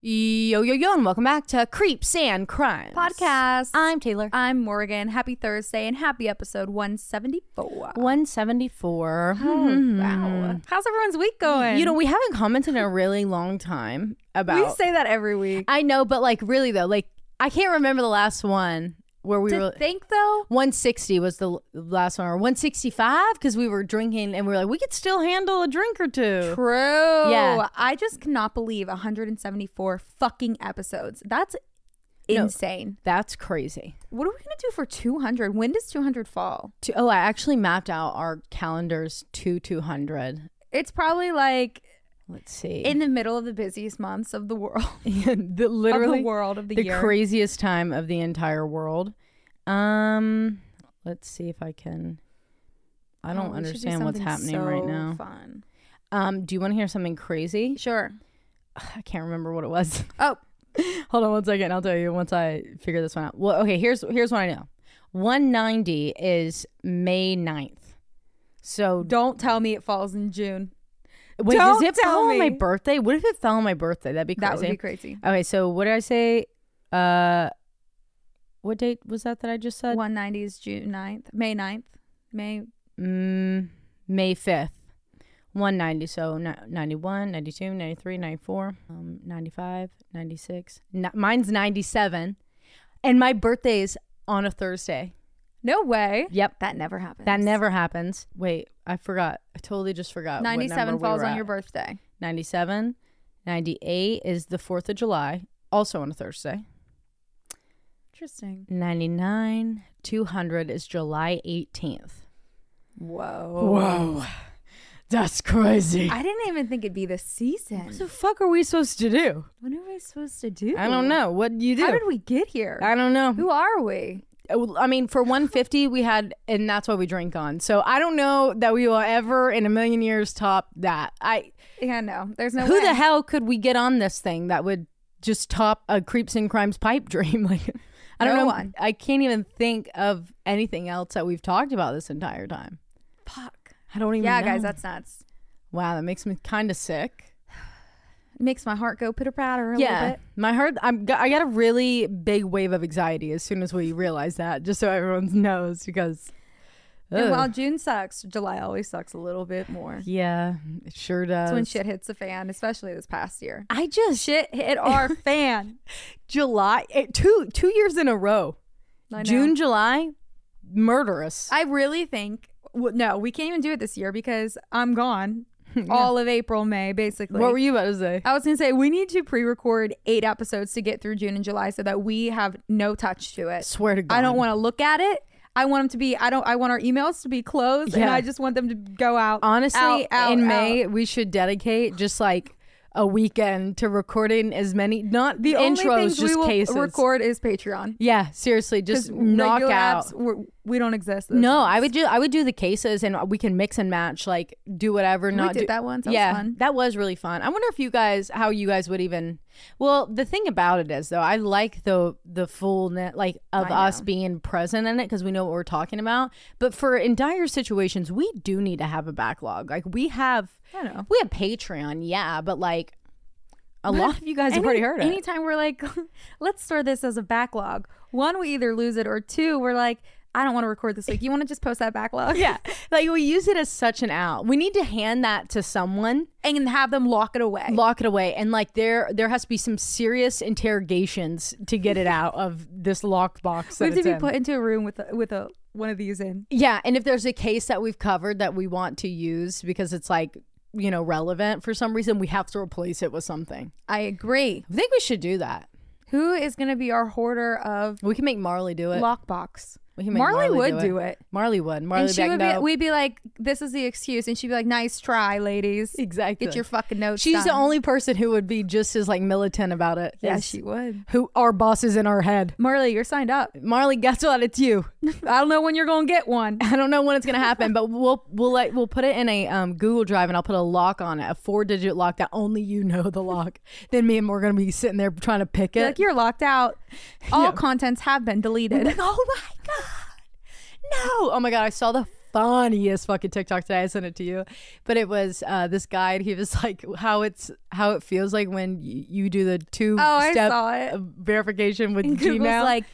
Yo, yo, yo, and welcome back to Creeps and Crimes podcast. I'm Taylar. I'm Morgan. Happy Thursday and happy episode 174. 174. Oh, wow. Hmm. How's everyone's week going? You know, we haven't commented in a really long time about. we say that every week. I know, but like, really though, like, I can't remember the last one where we to were. think though, 160 was the last one, or 165 because we were drinking and we were like, we could still handle a drink or two. true. Yeah. I just cannot believe 174 fucking episodes. That's No. insane. That's crazy. What are we going to do for 200? When does 200 fall? To, oh, I actually mapped out our calendars to 200. It's probably like Let's see. in the middle of the busiest months of the world. the, of literally the world of the, the year. craziest time of the entire world. Um, let's see if I can. I don't Oh, should do understand what's happening right now. Fun. Um, do you want to hear something crazy? Sure. I can't remember what it was. Oh, Hold on one second. I'll tell you once I figure this one out. Well, okay. Here's here's what I know. 190 is May 9th. So don't tell me it falls in June. wait, Don't does it tell fall on my birthday? What if it fell on my birthday? That'd be crazy. That would be crazy. Okay, so what did I say? Uh, what date was that that I just said? 190 is June 9th, May 9th. May Mm, May 5th. 190, so ni- 91, 92, 93, 94, um, 95, 96. N- mine's 97. And my birthday is on a Thursday. No way. Yep. That never happens. That never happens. Wait, I forgot. I totally just forgot. 97 number we falls were on at. your birthday. 97. 98 is the 4th of July, also on a Thursday. Interesting. 99. 200 is July 18th. Whoa. Whoa. That's crazy. I didn't even think it'd be this season. What the fuck are we supposed to do? What are we supposed to do? I don't know. What do you do? How did we get here? I don't know. Who are we? Uh, I mean, for 150, we had, and that's what we drink on. So I don't know that we will ever in a million years top that. I Yeah, no. There's no who way. the hell could we get on this thing that would just top a creeps and crimes pipe dream? Like, I don't No know. one. I can't even think of anything else that we've talked about this entire time. Fuck. I don't even. Yeah, know. guys, that's nuts. wow. That makes me kind of sick. It makes my heart go pitter patter a little yeah, bit. my heart. I'm. I got a really big wave of anxiety as soon as we realize that. Just so everyone knows, because. And while June sucks, July always sucks a little bit more. yeah, it sure does. That's when shit hits the fan, especially this past year. I just Shit hit our fan. July eh, two two years in a row. June, July, murderous. I really think w- no, we can't even do it this year because I'm gone all of April, May, basically. what were you about to say? I was gonna say we need to pre-record eight episodes to get through June and July so that we have no touch to it. Swear to God, I don't want to look at it. I want them to be. I don't. I want our emails to be closed, and I just want them to go out. Honestly, out, out, in out. May we should dedicate just like a weekend to recording as many not the only intros, just we cases. record is Patreon. Yeah, seriously, just knock out. apps, we're, don't exist. No, ones. I would do I would do the cases and we can mix and match, like do whatever. We Not did do, that once. That yeah, was fun. that was really fun. I wonder if you guys, how you guys would even. Well, the thing about it is though, I like the the full net like of us being present in it because we know what we're talking about. But for in dire situations, we do need to have a backlog. Like we have, I know. we have Patreon, yeah, but like a But lot of you guys have Any- already heard it. Anytime we're like, let's store this as a backlog. One, we either lose it, or two, we're like, I don't want to record this week. You want to just post that backlog? yeah, like we use it as such an out. We need to hand that to someone and have them lock it away. lock it away and like there there has to be some serious interrogations to get it out of this locked box we that have to be in. put into a room with a, with a one of these in. yeah and if there's a case that we've covered that we want to use because it's like you know relevant for some reason we have to replace it with something I agree. i think we should do that Who is going to be our hoarder of we can make marley do it lockbox? We can make Marley, marley, would do, do it. it. marley would marley and she would be like, no. we'd be like, this is the excuse. And she'd be like, nice try, ladies. exactly Get your fucking notes she's the only person who would be just as like militant about it Yeah, she would. who our boss is in our head Marley, you're signed up. marley guess what it's you I don't know when you're going to get one. I don't know when it's gonna happen, but we'll we'll like we'll put it in a um, Google Drive and I'll put a lock on it, a four digit lock that only you know the lock. then me and Morgan will be sitting there trying to pick it. like, you're locked out. All Yeah. contents have been deleted. Like, oh my god, no! Oh my god, I saw the funniest fucking TikTok today. I sent it to you, but it was uh, this guy. And he was like, how it's how it feels like when y- you do the two oh, step verification with Google's Gmail. like,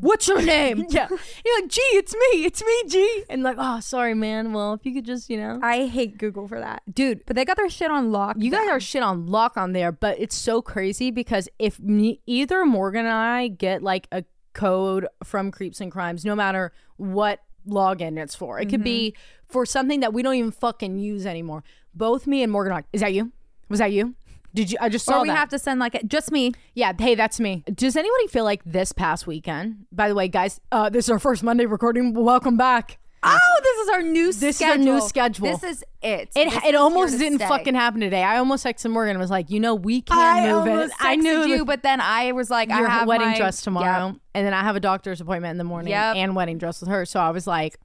what's your name? yeah, you're like, G, it's me, it's me, G, and like, oh, sorry, man. Well, if you could just, you know, I hate Google for that. dude. But they got their shit on lock. You guys are shit on lock on there, but it's so crazy because if me, either Morgan and I get like a code from Creeps and Crimes, no matter what login it's for, it could be for something that we don't even fucking use anymore. Both me and Morgan are like, is that you? Was that you? Did you? I just saw or we that. have to send like just me. yeah, hey, that's me. Does anybody feel like this past weekend? By the way, guys, uh, this is our first Monday recording. Welcome back. Oh, this is our new This is our new schedule. This is it. It, This it is almost here to didn't stay. fucking happen today. I almost texted Morgan and was like, you know, we can't I move almost it. I knew you, that- but then I was like, your I have a wedding my- dress tomorrow, Yep. and then I have a doctor's appointment in the morning Yep. and wedding dress with her. So I was like,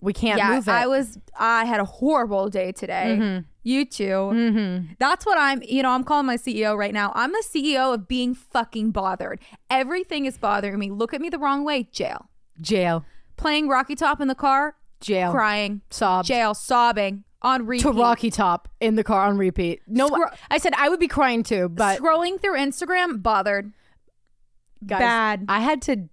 we can't Yeah, move it. I was. I had a horrible day today. Mm-hmm. You too. Mhm. That's what I'm. You know, I'm calling my CEO right now. I'm the CEO of being fucking bothered. Everything is bothering me. Look at me the wrong way. Jail. jail, Playing Rocky Top in the car. jail, Crying. sob Jail. Sobbing on repeat. to Rocky Top in the car on repeat. No, Scro- I said I would be crying too, but Scrolling through Instagram. Bothered. guys, bad. I had to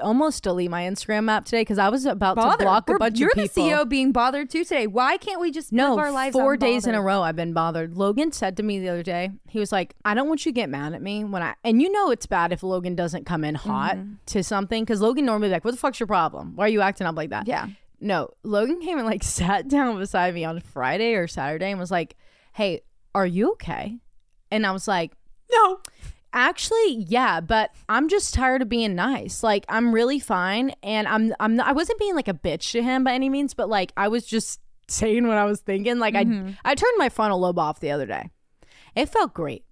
almost delete my Instagram app today because I was about to block a We're- bunch you're the CEO being bothered too today. Why can't we just No, live our lives? four days in a row I've been bothered. Logan said to me the other day, he was like, I don't want you to get mad at me when I, and you know it's bad if Logan doesn't come in hot Mm-hmm. to something because Logan normally be like, what the fuck's your problem? Why are you acting up like that? Yeah. No, Logan came and like sat down beside me on Friday or Saturday and was like, hey, are you okay? And I was like, No. Actually, yeah, but I'm just tired of being nice. Like I'm really fine, and I'm I'm not, I wasn't being like a bitch to him by any means, but like I was just saying what I was thinking. Like I I turned my frontal lobe off the other day. It felt great,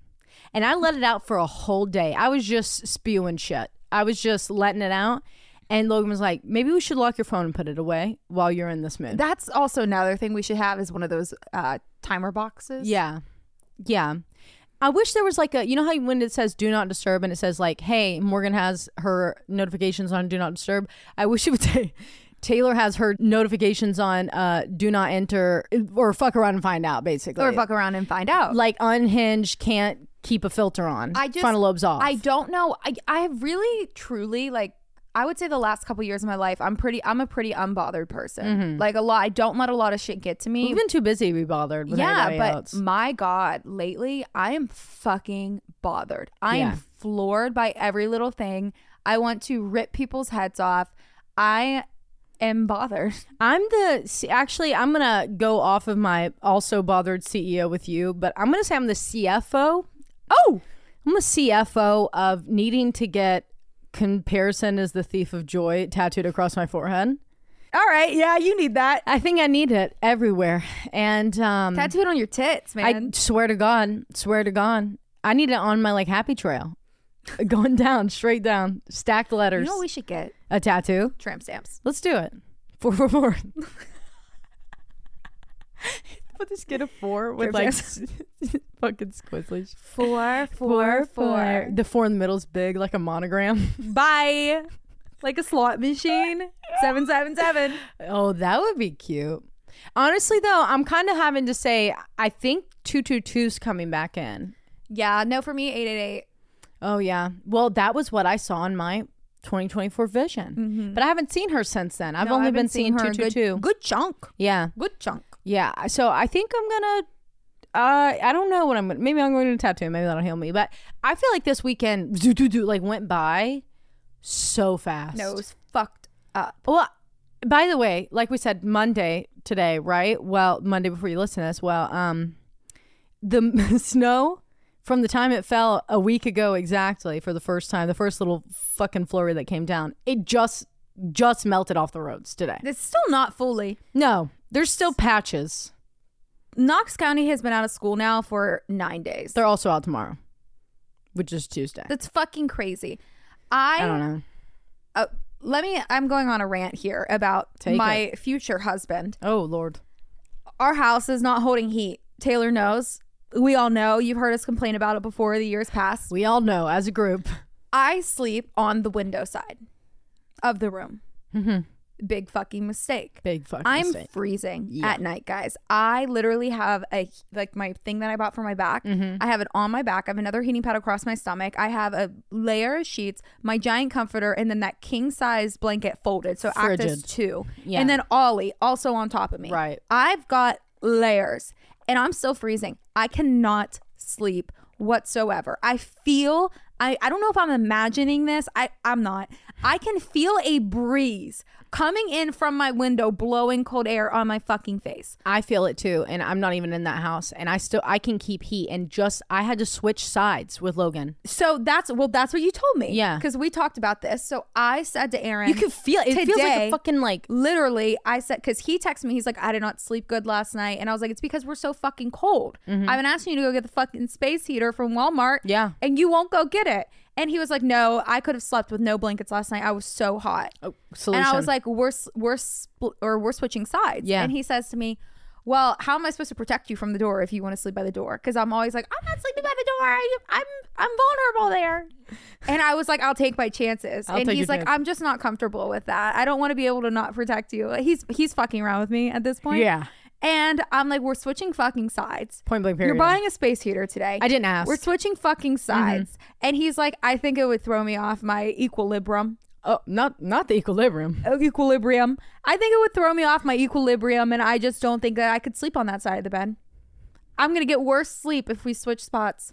and I let it out for a whole day. I was just spewing shit. I was just letting it out, and Logan was like, "Maybe we should lock your phone and put it away while you're in this mood." That's also another thing we should have is one of those uh, timer boxes. Yeah. Yeah. I wish there was like a, you know how when it says do not disturb and it says like, hey, Morgan has her notifications on do not disturb. I wish it would say Taylar has her notifications on uh, do not enter or fuck around and find out, basically. Or fuck around and find out. like unhinged can't keep a filter on. I just frontal lobes off. I don't know. I I have really truly like I would say the last couple years of my life I'm pretty I'm a pretty unbothered person. Mm-hmm. Like a lot I don't let a lot of shit get to me. We've been too busy to be bothered yeah, but else. my god, lately I am fucking bothered. I Yeah. am floored by every little thing. I want to rip people's heads off. I am bothered. I'm the actually I'm gonna go off of my also bothered CEO with you, but I'm gonna say I'm the CFO. Oh, I'm the CFO of needing to get comparison is the thief of joy tattooed across my forehead. all right. Yeah, you need that. I think I need it everywhere, and um, Tattooed on your tits, man. I swear to God, swear to God, I need it on my like happy trail, going down straight down, stacked letters. you letters, know what we should get? a tattoo. Tramp stamps. Let's do it. Four four four. Put this kid a four with like fucking squizzlies. Four, The four in the middle is big, like a monogram. Bye. Like a slot machine. Seven seven seven. Oh, that would be cute. Honestly, though, I'm kind of having to say, I think 222's coming back in. Yeah, no for me, eight eight eight. Oh, yeah. Well, that was what I saw in my 2024 vision. Mm-hmm. But I haven't seen her since then. I've No, only been seeing her 222. Good, good chunk. Yeah. Good chunk. Yeah. So I think I'm to. Uh, I don't know what I'm gonna. Maybe I'm going to tattoo. Maybe that'll heal me. But I feel like this weekend, do do do, like went by so fast. No, it was fucked up. Well, by the way, like we said, Monday today, right? Well, Monday before you listen to this. Well, um, the snow from the time it fell a week ago exactly for the first time, the first little fucking flurry that came down, it just just melted off the roads today. It's still not fully. No, there's still patches. Knox County has been out of school now for nine days. They're also out tomorrow, which is Tuesday. That's fucking crazy. I, I don't know. Uh, let me. I'm going on a rant here about Take my future husband. Oh Lord. Our house is not holding heat. Taylar knows. We all know. You've heard us complain about it before the years pass. We all know as a group. I sleep on the window side of the room. Mm-hmm. Big fucking mistake. Big fucking I'm mistake. freezing Yeah. at night, guys. I literally have a like my thing that I bought for my back. Mm-hmm. I have it on my back. I have another heating pad across my stomach. I have a layer of sheets, my giant comforter, and then that king size blanket folded. So act as two. Yeah. And then Ollie also on top of me. Right. I've got layers and I'm still freezing. I cannot sleep whatsoever. I feel I, I don't know if I'm imagining this. I, I'm not. I can feel a breeze coming in from my window blowing cold air on my fucking face. I feel it too, and I'm not even in that house, and I still I can keep heat, and just I had to switch sides with Logan. So that's well, that's what you told me. Yeah. Because we talked about this. So I said to Aaron, You can feel it. It feels like a fucking like literally i said because he texted me he's like i did not sleep good last night and i was like it's because we're so fucking cold i've been asking you to go get the fucking space heater from walmart Mm-hmm. Yeah. and you won't go get it and he was like no i could have slept with no blankets last night i was so hot oh, solution. and i was like we're we're spl- or we're switching sides Yeah. and he says to me well, how am I supposed to protect you from the door if you want to sleep by the door? Because I'm always like, I'm not sleeping by the door. I, I'm I'm vulnerable there. And I was like, I'll take my chances. I'll and he's like, chance. I'm just not comfortable with that. I don't want to be able to not protect you. He's he's fucking around with me at this point. Yeah. And I'm like, we're switching fucking sides. point blank period. You're buying a space heater today. I didn't ask. We're switching fucking sides. And he's like, I think it would throw me off my equilibrium. oh, not not the equilibrium. Uh, Equilibrium. I think it would throw me off my equilibrium, and I just don't think that I could sleep on that side of the bed. I'm gonna get worse sleep if we switch spots.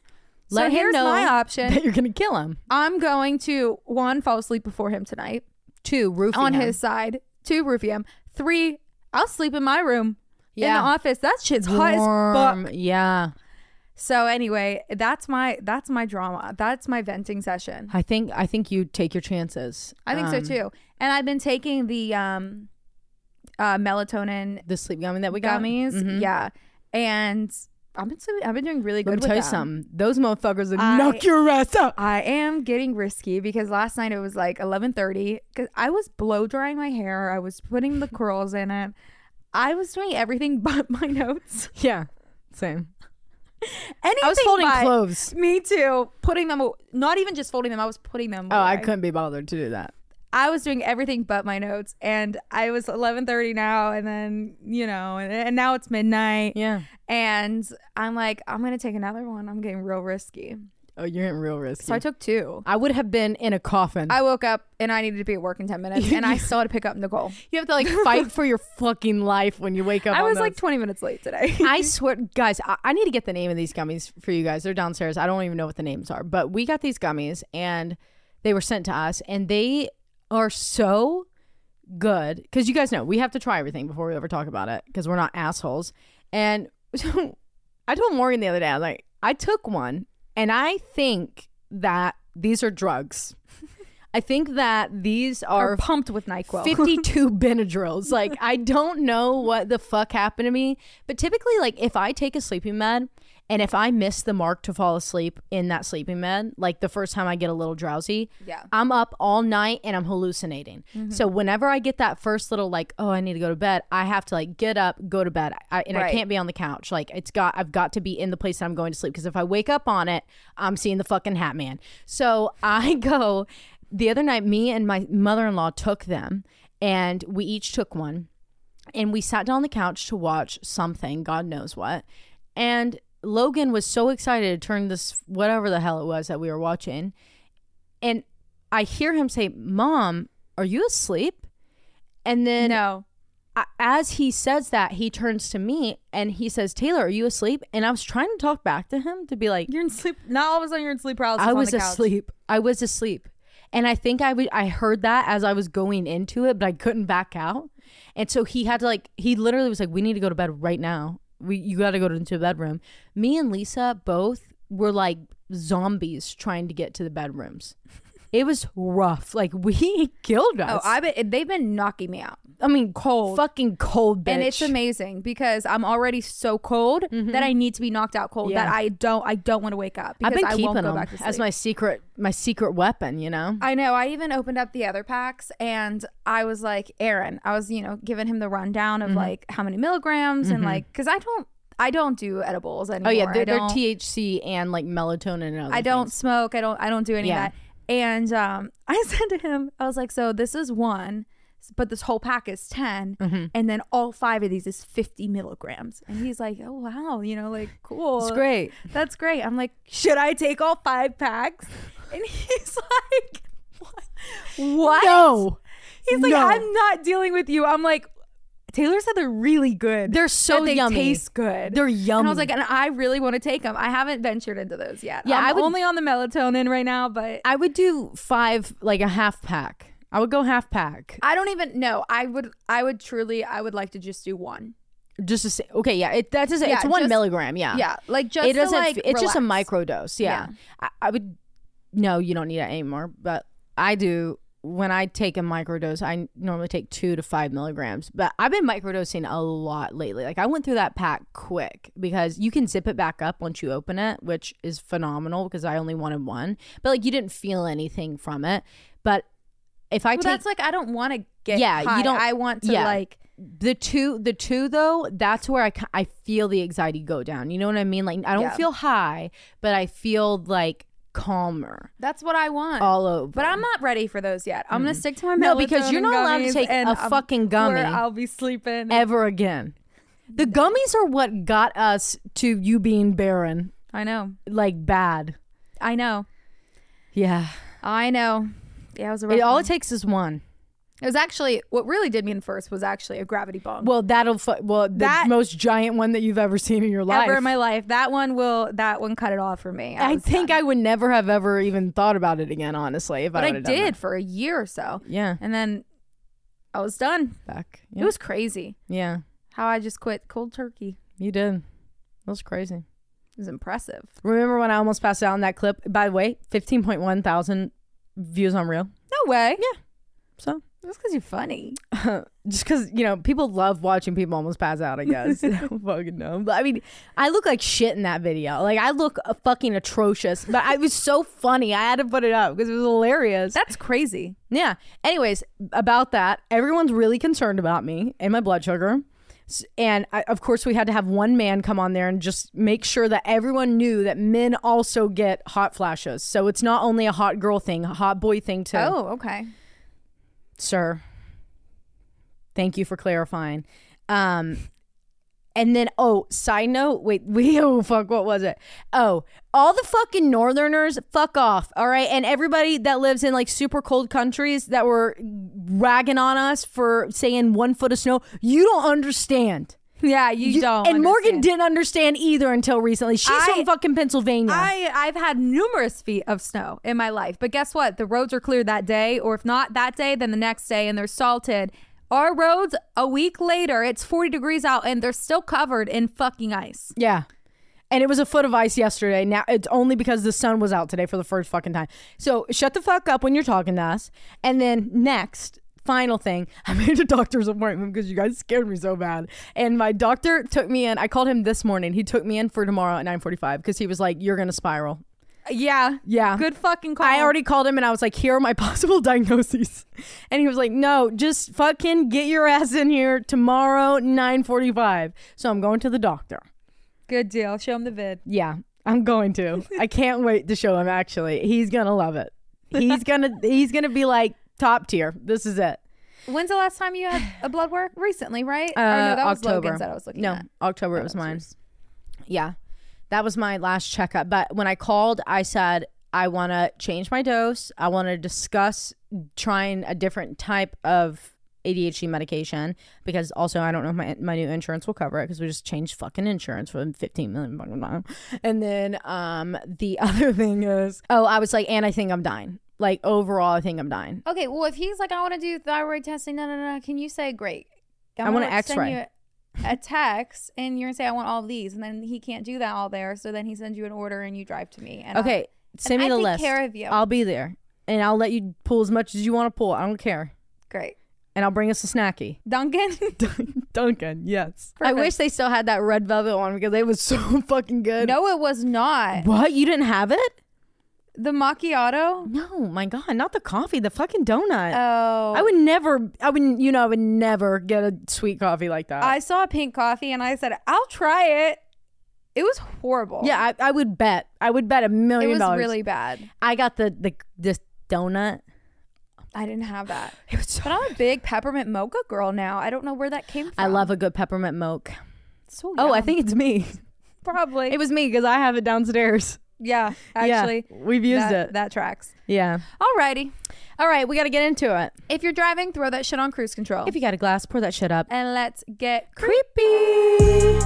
Let so him here's know my option. that you're gonna kill him. I'm going to one fall asleep before him tonight Two, roofing on him. his side. Two roofie him. Three, I'll sleep in my room in Yeah. the office. That shit's hot as fuck. Yeah. So anyway, that's my that's my drama. That's my venting session. I think I think you take your chances. I think Um, so too. And I've been taking the um uh melatonin The sleep gummy that we got. gummies. Mhm. Yeah. And I've been I've been doing really good. Let me tell you them. something. Those motherfuckers I- knock your ass out. I am getting risky because last night it was like 11:30 cuz I was blow drying my hair. I was putting the curls in it. I was doing everything but my notes. Yeah. Same. Anything I was folding but- clothes. Me too. Putting them aw- not even just folding them, I was putting them Oh, I away. couldn't be bothered to do that. I was doing everything but my notes and I was 11:30 now and then, you know, and, and now it's midnight Yeah. and I'm like I'm going to take another one. I'm getting real risky. Oh, you're in real risky. So I took two. I would have been in a coffin. I woke up and I needed to be at work in 10 minutes and I still had to pick up Nicole. you have to like fight for your fucking life when you wake up. I was like 20 minutes late today. I swear, guys, I, I need to get the name of these gummies for you guys. They're downstairs. I don't even know what the names are, but we got these gummies and they were sent to us, and they are so good because you guys know we have to try everything before we ever talk about it because we're not assholes. And so I told Morgan the other day, I was like, I took one, and I think that these are drugs. I think that these Are are pumped with NyQuil. 52 Benadryls. Like, I don't know what the fuck happened to me. But typically, like, if I take a sleeping med and if I miss the mark to fall asleep in that sleeping med, like the first time I get a little drowsy, Yeah. I'm up all night and I'm hallucinating. Mm-hmm. So whenever I get that first little, like, oh, I need to go to bed, I have to, like, get up, go to bed. I, and I can't be on the couch. Like, it's got, I've got to be in the place that I'm going to sleep. Because if I wake up on it, I'm seeing the fucking Hat Man. So I go, the other night, me and my mother in law took them and we each took one and we sat down on the couch to watch something, God knows what. And Logan was so excited to turn this, whatever the hell it was that we were watching. And I hear him say, Mom, are you asleep? And then no. a- as he says that, he turns to me and he says, Taylar, are you asleep? And I was trying to talk back to him to be like, You're in sleep. Not all of a sudden you're in sleep paralysis. I on was the couch. asleep. I was asleep. And I think I would I heard that as I was going into it, but I couldn't back out. And so he had to like he literally was like, We need to go to bed right now. We you gotta go into the bedroom. Me and Lisa both were like zombies trying to get to the bedrooms. It was rough. Like we killed us. Oh, I bet they've been knocking me out. I mean cold. Fucking cold bitch. And it's amazing because I'm already so cold that I need to be knocked out cold Mm-hmm. Yeah. that I don't I don't want to wake up I've been I keeping won't go them back to sleep. as my secret my secret weapon, you know? I know. I even opened up the other packs and I was like, Aaron, I was, you know, giving him the rundown of Mm-hmm. like how many milligrams and like, cause I don't, I don't do edibles Oh yeah, they're, they're THC and like melatonin and other I don't things. smoke. I don't. I don't do any Yeah. of that. And um, I said to him, I was like, so this is one. but this whole pack is 10 Mm-hmm. and then all five of these is 50 milligrams and he's like oh wow you know like cool It's great. that's great i'm like should i take all five packs and he's like what, what? No. he's like No. i'm not dealing with you i'm like taylar said they're really good They're so they yummy. taste good They're and yummy. I was like, and I really want to take them. I haven't ventured into those yet. Yeah, I'm I would- only on the melatonin right now, but I would do five, like a half pack. I would go half pack. I don't even know. I would, I would truly, I would like to just do one. Just to say, okay, yeah, it, that's just, Yeah, it's one just- milligram, yeah. Yeah, like just it doesn't. Like, it's just a micro dose. Yeah. I, I would. No, you don't need that anymore. But I do. When I take a microdose, I normally take two to five milligrams. But I've been microdosing a lot lately. Like I went through that pack quick because you can zip it back up once you open it, which is phenomenal because I only wanted one. But like you didn't feel anything from it. But if I Well, take that's like I don't want to get. Yeah, you don't- I want to yeah. like. the two the two though that's where I, I feel the anxiety go down you know what i mean like i don't Yeah. feel high but i feel like calmer That's what I want. all over but I'm not ready for those yet. I'm gonna stick to my No, because you're not allowed to take a I'm- fucking gummy. where I'll be sleeping. ever again the gummies are what got us to you being barren I know. like bad I know. yeah I know. Yeah, it was a it, all it takes is one It was actually what really did me in first was actually a gravity bomb. well that'll fu- well the That- most giant one that you've ever seen in your life Ever in my life, that one will that one cut it off for me. I was think done. I would never have ever even thought about it again, honestly. If but I, I did for a year or so, Yeah, and then I was done. back. It was crazy Yeah, how I just quit cold turkey. you did. That was crazy. It was impressive. Remember when I almost passed out in that clip? By the way, fifteen point one thousand views on Reel. No way. Yeah. So Just because you're funny. just because you know people love watching people almost pass out. I guess. I don't fucking know. But I mean, I look like shit in that video. Like I look uh, fucking atrocious. But I, was so funny. I had to put it up because it was hilarious. That's crazy. Yeah. Anyways, about that, everyone's really concerned about me and my blood sugar. S- And I, of course, we had to have one man come on there and just make sure that everyone knew that men also get hot flashes. So it's not only a hot girl thing, a hot boy thing too. Oh, okay. Sir, thank you for clarifying. Um, and then, oh, side note, wait, we, oh, fuck, what was it? Oh, all the fucking northerners, fuck off, all right? And everybody that lives in like super cold countries that were ragging on us for saying one foot of snow, you don't understand. Yeah, you, You- don't. and Morgan didn't understand either until recently. She's I- from fucking Pennsylvania. I I've had numerous feet of snow in my life, but guess what? The roads are clear that day, or if not that day, then the next day, and they're salted. Our roads a week later, it's 40 degrees out, and they're still covered in fucking ice. Yeah. And it was a foot of ice yesterday. Now it's only because the sun was out today for the first fucking time. So shut the fuck up when you're talking to us. And then next, final thing, I made a doctor's appointment because you guys scared me so bad. And my doctor took me in. I called him this morning. He took me in for tomorrow at 9:45 because he was like, "You're gonna spiral." Yeah, Yeah. good fucking call. I already called him and I was like, here are my possible diagnoses. And he was like, no, just fucking get your ass in here tomorrow, 945. So I'm going to the doctor. good deal. Show him the vid. Yeah, I'm going to. I can't wait to show him actually. He's gonna love it. He's gonna he's gonna be like top tier. This is it. When's the last time you had a blood work? Recently, right? Uh, no, that was October. Logan's that I was looking no, at. October it was mine. Yeah. That was my last checkup. But when I called, I said I want to change my dose. I want to discuss trying a different type of ADHD medication because also I don't know if my my new insurance will cover it because we just changed fucking insurance for 15 million fucking. And then um the other thing is oh I was like and I think I'm dying. Like overall I think I'm dying. Okay, well, if he's like, I want to do thyroid testing, no, no, no, can you say, great? I'm I want gonna an send X-ray. you A text, and you're gonna say, I want all these, and then he can't do that all there. So then he sends you an order, and you drive to me. And I'll- Okay, send me and the I take list. care of you. I'll be there. And I'll let you pull as much as you want to pull. I don't care. great, And I'll bring us a snacky. Dunkin. Dunkin, yes. I wish they still had that red velvet one because it was so fucking good. no, it was not What? You didn't have it? The macchiato. No, my God, not the coffee, the fucking donut. Oh, I would never, I would, you know, I would never get a sweet coffee like that. I saw a pink coffee, and I said, I'll try it. It was horrible. yeah, I, I would bet. I would bet a million. it million was dollars. really bad. I got the, the, this donut. I didn't have that. It was so But I'm a big peppermint mocha girl now. I don't know where that came from. I love a good peppermint mocha. So Oh, I think it's me. probably. It was me because I have it downstairs. Yeah, Yeah, actually, we've used that, it. that tracks. Yeah. Alrighty. All right, we got to get into it. If you're driving, throw that shit on cruise control. If you got a glass, pour that shit up. and let's get Creepy.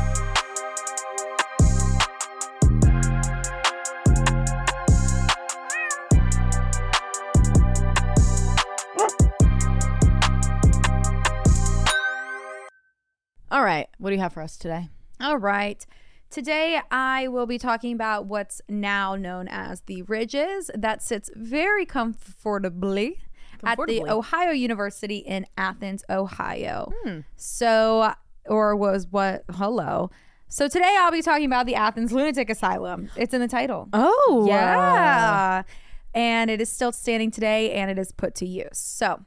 All right, what do you have for us today? All right. Today, I will be talking about what's now known as the Ridges that sits very comfortably, at the Ohio University in Athens, Ohio. Hmm. So, or was what? Hello. So, today I'll be talking about the Athens Lunatic Asylum. It's in the title. Oh, Yeah. And it is still standing today and it is put to use. So,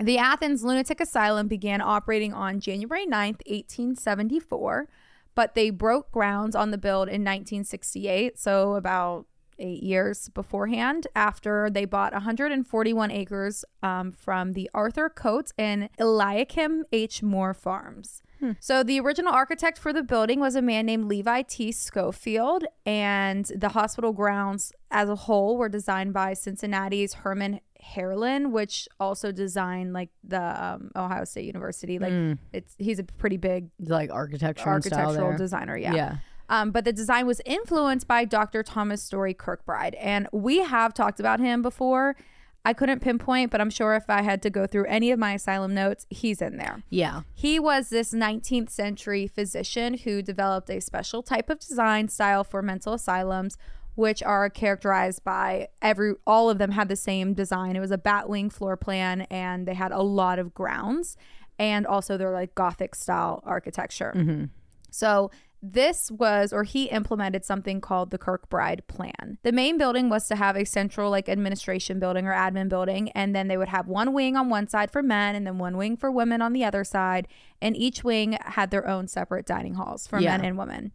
the Athens Lunatic Asylum began operating on January 9th, 1874, but they broke grounds on the build in 1968, so about eight years beforehand, after they bought 141 acres um, from the Arthur Coates and Eliakim H. Moore farms. So the original architect for the building was a man named Levi T. Schofield, and the hospital grounds as a whole were designed by Cincinnati's Herman Haerlin, which also designed like the um, Ohio State University. Like it's he's a pretty big like architecture and style architectural there. designer. Yeah. Yeah. Um, but the design was influenced by Dr. Thomas Story Kirkbride, and we have talked about him before. I couldn't pinpoint, but I'm sure if I had to go through any of my asylum notes, he's in there. Yeah. He was this 19th century physician who developed a special type of design style for mental asylums, which are characterized by every all of them had the same design. It was a batwing floor plan, and they had a lot of grounds, and also they're like Gothic style architecture. Mm-hmm. So this was, or he implemented something called the Kirkbride Plan. The main building was to have a central, like, administration building or admin building, and then they would have one wing on one side for men and then one wing for women on the other side. And each wing had their own separate dining halls for Yeah. men and women.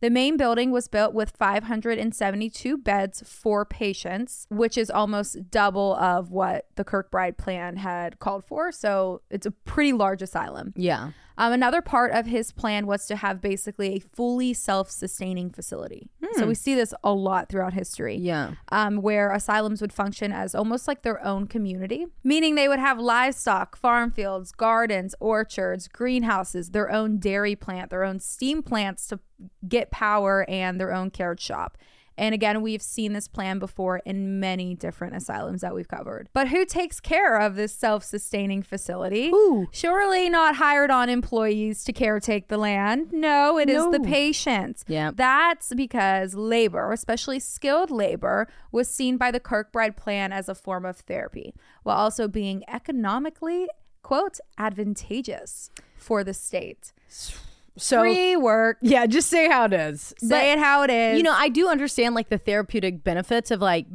The main building was built with 572 beds for patients, which is almost double of what the Kirkbride plan had called for. So it's a pretty large asylum. Yeah. Um, another part of his plan was to have basically a fully self sustaining facility. So we see this a lot throughout history. Yeah. Um, where asylums would function as almost like their own community, meaning they would have livestock, farm fields, gardens, orchards, greenhouses, their own dairy plant, their own steam plants to get power, and their own carriage shop. And again, we've seen this plan before in many different asylums that we've covered. But who takes care of this self sustaining facility? Who? Surely not hired on employees to caretake the land. No, it is the patients. Yeah. That's because labor, especially skilled labor, was seen by the Kirkbride plan as a form of therapy, while also being economically, quote, advantageous for the state. So Free work. yeah, just say how it is. Say it how it is. You know, I do understand like the therapeutic benefits of like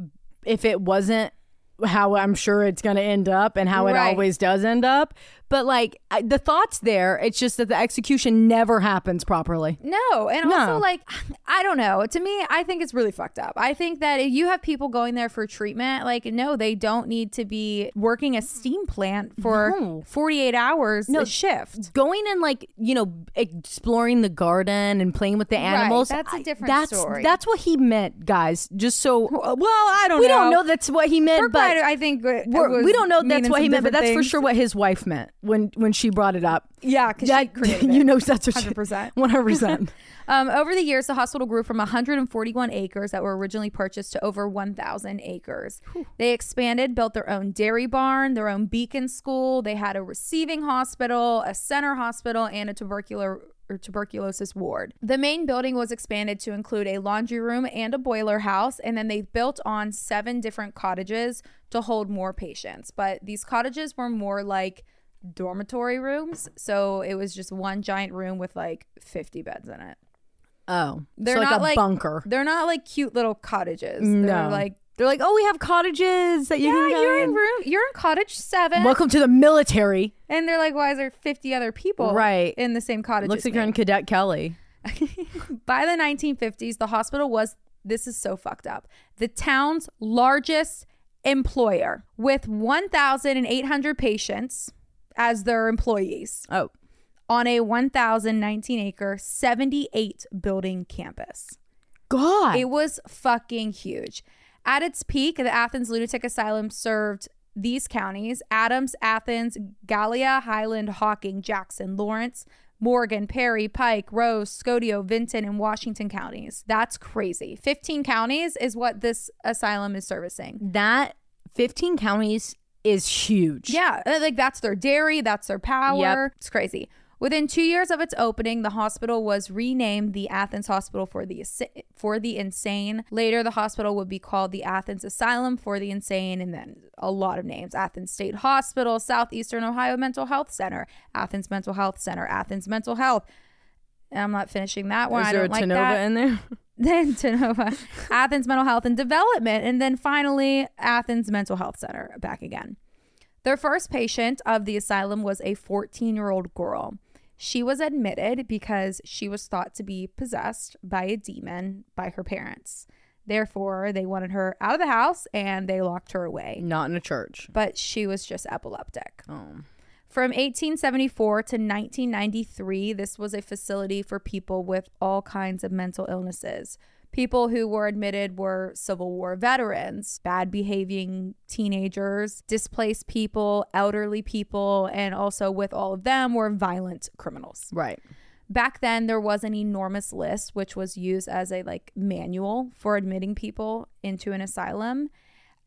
if it wasn't how I'm sure it's going to end up and how it always does end up. But like I, the thoughts there, it's just that the execution never happens properly. No, and No. also like I don't know. To me, I think it's really fucked up. I think that if you have people going there for treatment, like no, they don't need to be working a steam plant for No. 48 hours a shift. Going and like you know exploring the garden and playing with the animals. that's a I- different that's, story. That's what he meant, guys. Just so Well, I don't we know. don't know that's what he meant, but Kirkbride, I think uh, we don't know that's what he meant. But that's for sure what his wife meant when when she brought it up. Yeah, because she created it. you know that's what 100%. One hundred percent. Um, over the years, the hospital grew from 141 acres that were originally purchased to over 1,000 acres. They expanded, built their own dairy barn, their own beacon school. They had a receiving hospital, a center hospital, and a tubercular or tuberculosis ward. The main building was expanded to include a laundry room and a boiler house, and then they built on seven different cottages to hold more patients. But these cottages were more like dormitory rooms, so it was just one giant room with like 50 beds in it. Oh, They're so like not a like bunker. They're not like cute little cottages. They're No. like They're like, oh, we have cottages that you yeah, can go you're in in. room. You're in cottage seven, Welcome to the military. and they're like, why is there 50 other people Right. in the same cottage? Looks like you're in Cadet Kelly. By the 1950s, the hospital was. This is so fucked up. The town's largest employer with 1,800 patients as their employees Oh, on a 1,019 acre, 78 building campus. God. It was fucking huge. At its peak, the Athens Lunatic Asylum served these counties Adams, Athens, Gallia, Highland, Hocking, Jackson, Lawrence, Morgan, Perry, Pike, Ross, Scioto, Vinton, and Washington counties. That's crazy. 15 counties is what this asylum is servicing. that 15 counties is huge. Yeah, uh, like that's their dairy, that's their power. Yep. It's crazy. Within two years of its opening, the hospital was renamed the Athens Hospital for the for the Insane. Later, the hospital would be called the Athens Asylum for the Insane, and then a lot of names: Athens State Hospital, Southeastern Ohio Mental Health Center, Athens Mental Health Center, Athens Mental Health. And I'm not finishing that one. Is there a don't like Tenova that in there? then Tenova, Athens Mental Health and Development, and then finally Athens Mental Health Center back again. Their first patient of the asylum was a 14 year old girl. She was admitted because she was thought to be possessed by a demon by her parents. Therefore, they wanted her out of the house and they locked her away. Not in a church. But she was just epileptic. Oh. From 1874 to 1993, this was a facility for people with all kinds of mental illnesses. People who were admitted were Civil War veterans, bad behaving teenagers, displaced people, elderly people, and also with all of them were violent criminals. Right. Back then there was an enormous list which was used as a like manual for admitting people into an asylum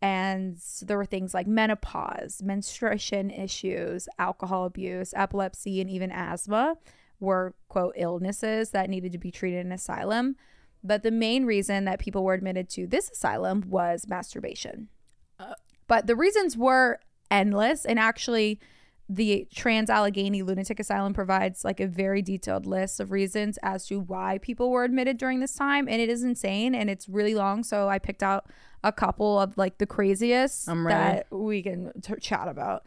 and there were things like menopause, menstruation issues, alcohol abuse, epilepsy, and even asthma were, quote, illnesses that needed to be treated in asylum. But the main reason that people were admitted to this asylum was masturbation. Uh. but the reasons were endless. And actually, the Trans Allegheny Lunatic Asylum provides like a very detailed list of reasons as to why people were admitted during this time. And it is insane and it's really long. So I picked out a couple of like the craziest that we can t- chat about.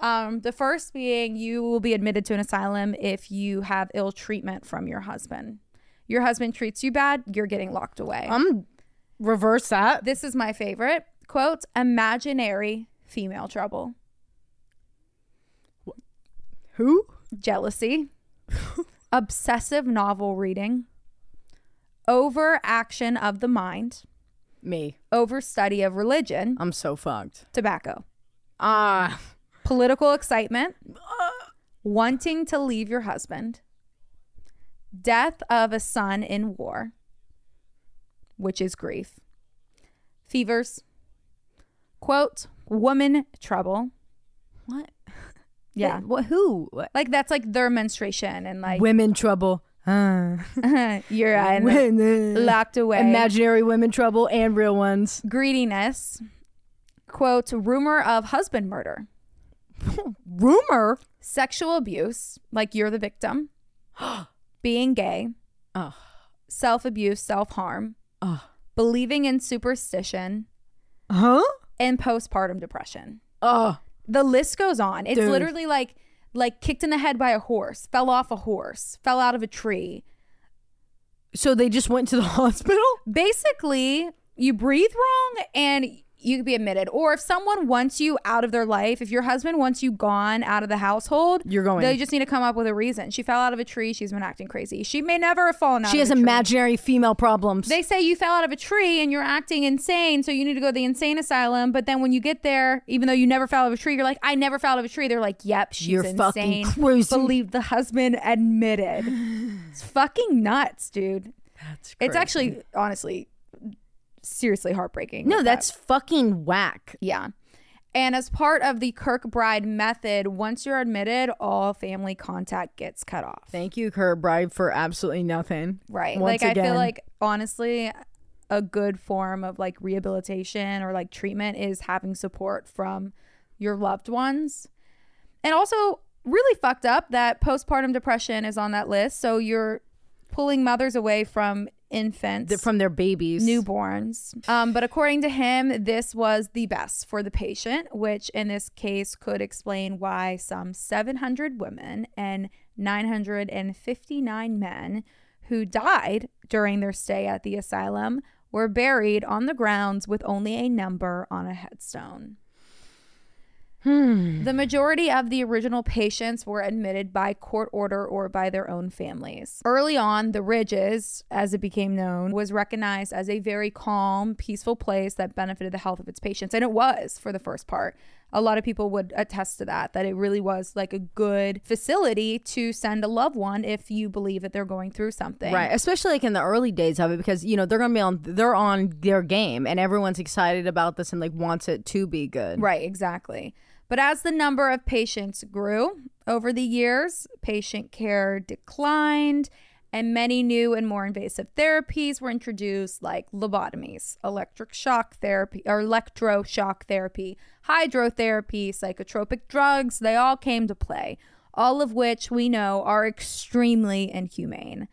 Um, the first being you will be admitted to an asylum if you have ill treatment from your husband. Your husband treats you bad, you're getting locked away. I'm reverse that. this is my favorite quote imaginary female trouble, Who? jealousy, obsessive novel reading, overaction of the mind, Me. overstudy of religion, I'm so fucked. tobacco, Ah. political excitement, wanting to leave your husband, death of a son in war, which is grief, fevers, quote, woman trouble. what? Yeah. What? Who? Like that's like their menstruation and like Women trouble. Uh, you're in the- women. locked away. Imaginary women trouble and real ones. Greediness. Quote, rumor of husband murder. Rumor. Sexual abuse, like you're the victim. Being gay. Oh. Self abuse, self harm. Oh. Believing in superstition. Huh? And postpartum depression. Oh. The list goes on. It's Dude. literally like like kicked in the head by a horse, fell off a horse, fell out of a tree. So they just went to the hospital? basically you breathe wrong and you could be admitted. Or if someone wants you out of their life if your husband wants you gone out of the household You're going. they just need to come up with a reason. She fell out of a tree. She's been acting crazy. She may never have fallen out She of has a tree. imaginary female problems. they say you fell out of a tree and you're acting insane so you need to go to the insane asylum. But then when you get there even though you never fell out of a tree you're like i never fell out of a tree. They're like yep she's You're insane. fucking crazy. believe the husband admitted. It's fucking nuts dude. That's it's actually honestly seriously heartbreaking. no, with that. that's fucking whack. yeah. And as part of the Kirkbride method, once you're admitted, all family contact gets cut off. Thank you, Kirkbride, for absolutely nothing. Right. Once like I feel like honestly a good form of like rehabilitation or like treatment is having support from your loved ones. And also really fucked up that postpartum depression is on that list. So you're pulling mothers away from infants. From their babies. newborns. Um, but according to him, this was the best for the patient, which in this case could explain why some 700 women and 959 men who died during their stay at the asylum were buried on the grounds with only a number on a headstone. Hmm. The majority of the original patients were admitted by court order or by their own families. Early on, the Ridges, as it became known, was recognized as a very calm, peaceful place that benefited the health of its patients. And it was for the first part. A lot of people would attest to that, that it really was like a good facility to send a loved one if you believe that they're going through something. Right, especially like in the early days of it, because you know they're gonna be on, they're on their game, and everyone's excited about this and like wants it to be good. Right, exactly. But as the number of patients grew over the years, patient care declined, and many new and more invasive therapies were introduced, like lobotomies, electric shock therapy, or electroshock therapy, hydrotherapy, psychotropic drugs. They all came to play, all of which we know are extremely inhumane.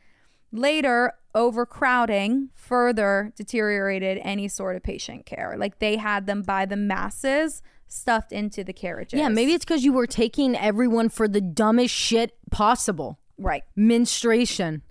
Later, overcrowding further deteriorated any sort of patient care. Like they had them by the masses stuffed into the carriages. Yeah, maybe it's because you were taking everyone for the dumbest shit possible. right, Menstruation,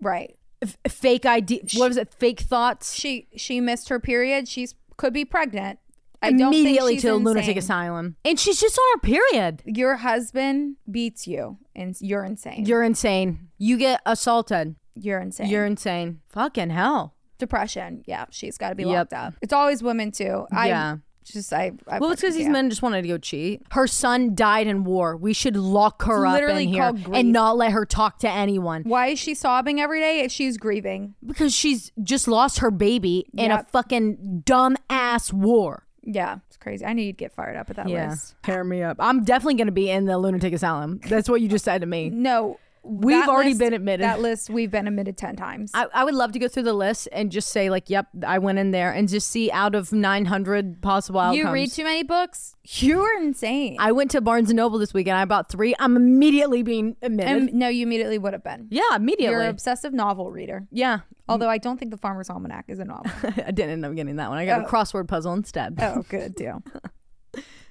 right. F- fake ID. What was it? Fake thoughts. She she missed her period. She's could be pregnant. I don't Immediately to a insane. lunatic asylum, and she's just on her period. Your husband beats you, and you're insane. You're insane. You get assaulted. You're insane. You're insane. Fucking hell. depression. Yeah, she's got to be Yep. locked up. It's always women too. I Yeah. Just I. I Well, it's because these men just wanted to go cheat. Her son died in war. We should lock her It's up literally in here called grief. and not let her talk to anyone Why is she sobbing every day? She's grieving. because she's just lost her baby in a Yep. fucking dumb ass war. Yeah, it's crazy. I need to get fired up at that list. Tear me up. I'm definitely going to be in the lunatic asylum. That's what you just said to me. No, We've that already list- been admitted. That list we've been admitted ten times. I, I would love to go through the list and just say like, "Yep, I went in there," and just see out of 900 possible outcomes. you read too many books. You're insane. I went to Barnes and Noble this weekend. I bought three. I'm immediately being admitted. and no, you immediately would have been. yeah, immediately. You're an obsessive novel reader. yeah, Although I don't think the Farmer's Almanac is a novel. I didn't end up getting that one. I got Oh. a crossword puzzle instead. oh, good deal.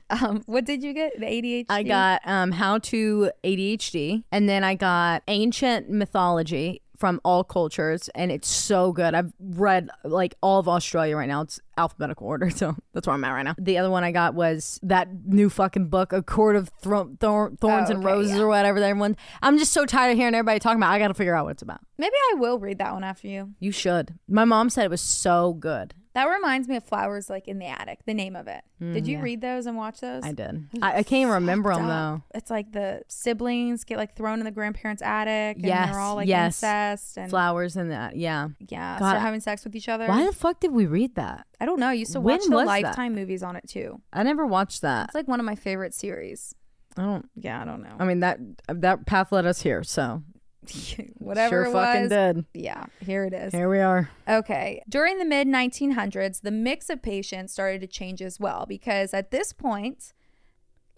um, what did you get? The ADHD. I got um, How to ADHD, and then I got Ancient Mythology from All Cultures, and it's so good. I've read like all of Australia right now. It's alphabetical order, so that's where I'm at right now. The other one I got was that new fucking book, A Court of Thro- Thor- Thorns Oh, and Roses, yeah. or whatever. That everyone, I'm just so tired of hearing everybody talking about. it. I got to figure out what it's about. Maybe I will read that one after you. You should. My mom said it was so good. That reminds me of Flowers Like in the Attic. The name of it. Mm, did you yeah. read those and watch those? I did. I, I can't even remember them though. It's like the siblings get like thrown in the grandparents' attic, and Yes, they're all like yes. incest and Flowers and that. Yeah. yeah, God, start having sex with each other. Why the fuck did we read that? I don't know. I used to When watch the was that? Lifetime movies on it too. I never watched that. It's like one of my favorite series. I don't. Yeah, I don't know. I mean that that path led us here, so Whatever sure it fucking was. did. Yeah, here it is. Here we are. Okay. During the mid 1900s, the mix of patients started to change as well because at this point,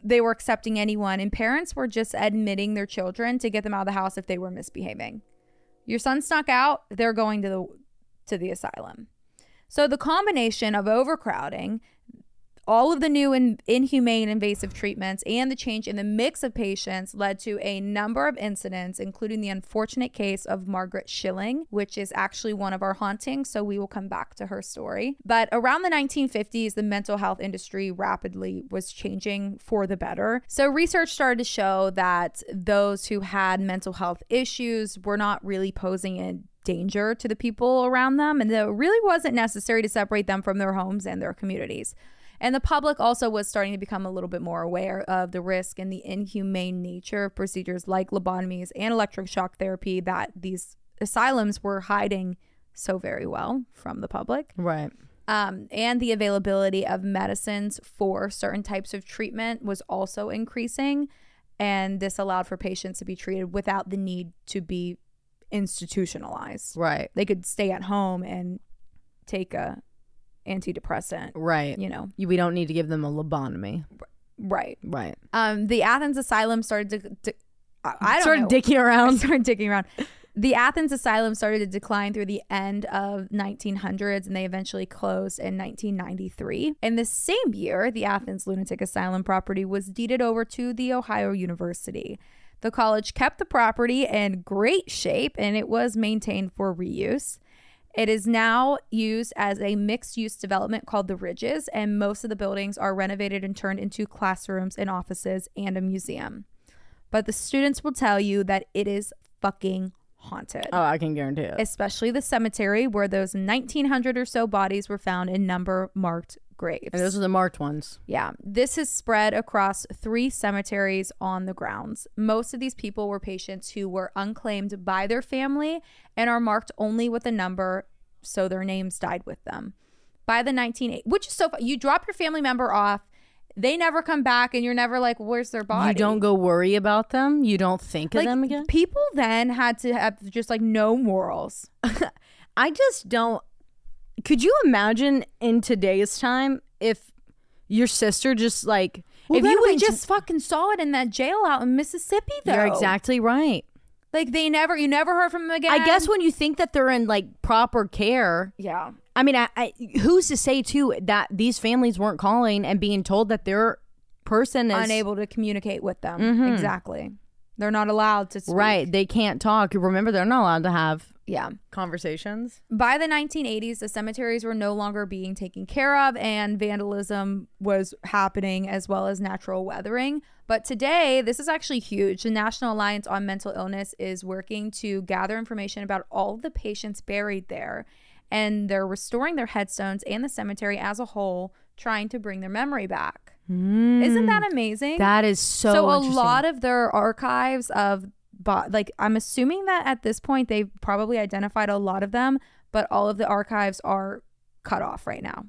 they were accepting anyone, and parents were just admitting their children to get them out of the house if they were misbehaving. Your son snuck out, they're going to the to the asylum. So the combination of overcrowding, all of the new and inhumane invasive treatments, and the change in the mix of patients led to a number of incidents, including the unfortunate case of Margaret Schilling, which is actually one of our hauntings. So we will come back to her story. But around the 1950s, the mental health industry rapidly was changing for the better. So research started to show that those who had mental health issues were not really posing a danger to the people around them, and that it really wasn't necessary to separate them from their homes and their communities. And the public also was starting to become a little bit more aware of the risk and the inhumane nature of procedures like lobotomies and electric shock therapy that these asylums were hiding so very well from the public. Right. Um, and the availability of medicines for certain types of treatment was also increasing. And this allowed for patients to be treated without the need to be institutionalized. Right. They could stay at home and take a antidepressant, Right. you know. We don't need to give them a lobotomy. Right. Right. Um, the Athens Asylum started to, to I I don't Started know. dicking I around. started digging around. The Athens Asylum started to decline through the end of 1900s and they eventually closed in 1993. In the same year, the Athens Lunatic Asylum property was deeded over to the Ohio University. The college kept the property in great shape and it was maintained for reuse. It is now used as a mixed use development called the Ridges, and most of the buildings are renovated and turned into classrooms and offices and a museum. But the students will tell you that it is fucking haunted. Oh, I can guarantee it. Especially the cemetery where those 1900 or so bodies were found in number marked graves. And those are the marked ones. Yeah, this is spread across three cemeteries on the grounds. Most of these people were patients who were unclaimed by their family and are marked only with a number, so their names died with them. By the 1980s, which is so you drop your family member off, they never come back, and you're never like, where's their body? You don't go worry about them. You don't think of them again. people then had to have just like no morals. I just don't. Could you imagine in today's time if your sister just like Well, if you we just fucking saw it in that jail out in Mississippi, though. you're exactly right. Like they never, you never heard from them again. I guess when you think that they're in like proper care, yeah. I mean, I, I, who's to say too that these families weren't calling and being told that their person is unable to communicate with them. Mm-hmm. Exactly. They're not allowed to speak. right? They can't talk. Remember, they're not allowed to have Yeah. conversations. By the 1980s, the cemeteries were no longer being taken care of and vandalism was happening as well as natural weathering. But today, this is actually huge. The National Alliance on Mental Illness is working to gather information about all of the patients buried there. And they're restoring their headstones and the cemetery as a whole, trying to bring their memory back. Isn't that hmm. amazing? That is so. so a lot of their archives of bo- like i'm assuming that at this point they've probably identified a lot of them but all of the archives are cut off right now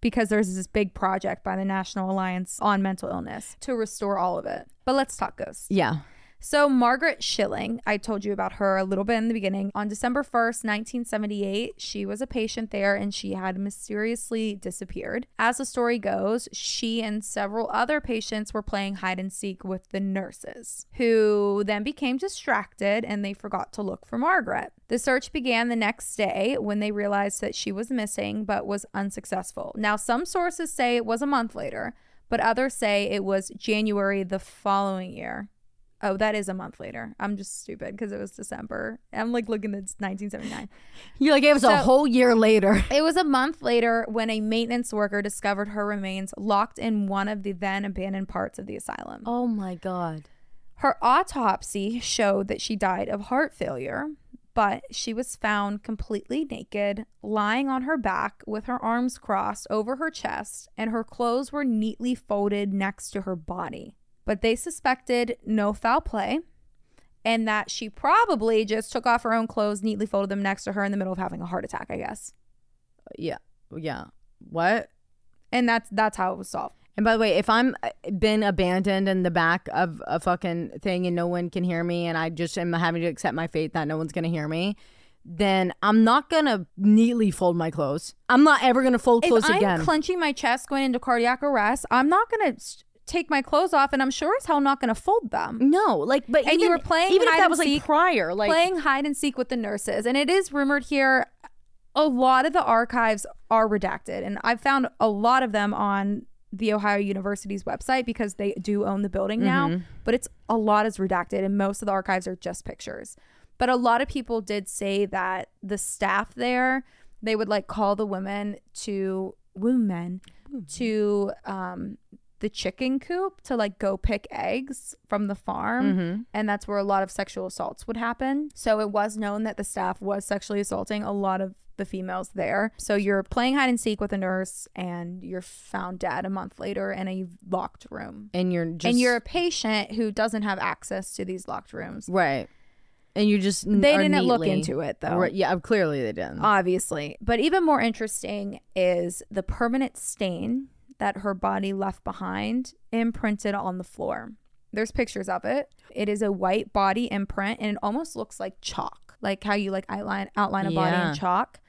because there's this big project by the national alliance on mental illness to restore all of it but let's talk ghosts Yeah. So Margaret Schilling, I told you about her a little bit in the beginning. On December 1st, 1978, she was a patient there and she had mysteriously disappeared. As the story goes, she and several other patients were playing hide and seek with the nurses, who then became distracted and they forgot to look for Margaret. The search began the next day when they realized that she was missing but was unsuccessful. Now, some sources say it was a month later, but others say it was January the following year. Oh, that is a month later. I'm just stupid because it was December. I'm like looking at 1979. You're like it was a whole year later. It was a month later when a maintenance worker discovered her remains locked in one of the then abandoned parts of the asylum. Oh my god. Her autopsy showed that she died of heart failure, but she was found completely naked, lying on her back with her arms crossed over her chest, and her clothes were neatly folded next to her body. But they suspected no foul play and that she probably just took off her own clothes, neatly folded them next to her in the middle of having a heart attack, I guess. Yeah. Yeah. What? And that's that's how it was solved. And by the way, if I'm uh, been abandoned in the back of a fucking thing and no one can hear me, and I just am having to accept my fate that no one's gonna hear me, then I'm not gonna neatly fold my clothes. I'm not ever gonna fold clothes again. if I'm again. clenching my chest going into cardiac arrest, I'm not gonna take my clothes off, and I'm sure as hell not gonna fold them. no, like, but And even, you were playing even if that was like seek, prior, like, playing hide and seek with the nurses. And it is rumored here a lot of the archives are redacted. And I've found a lot of them on the Ohio University's website because they do own the building now. But it's a lot is redacted and most of the archives are just pictures. But a lot of people did say that the staff there, they would like call the women to women to um the chicken coop to like go pick eggs from the farm mm-hmm. and that's where a lot of sexual assaults would happen. So it was known that the staff was sexually assaulting a lot of the females there. So you're playing hide and seek with a nurse and you're found dead a month later in a locked room. And you're just and you're a patient who doesn't have access to these locked rooms. Right, and you just they didn't look into it though. Right, yeah, clearly they didn't. obviously. But even more interesting is the permanent stain that her body left behind imprinted on the floor. There's pictures of it. It is a white body imprint and it almost looks like chalk, like how you like outline outline a body in chalk.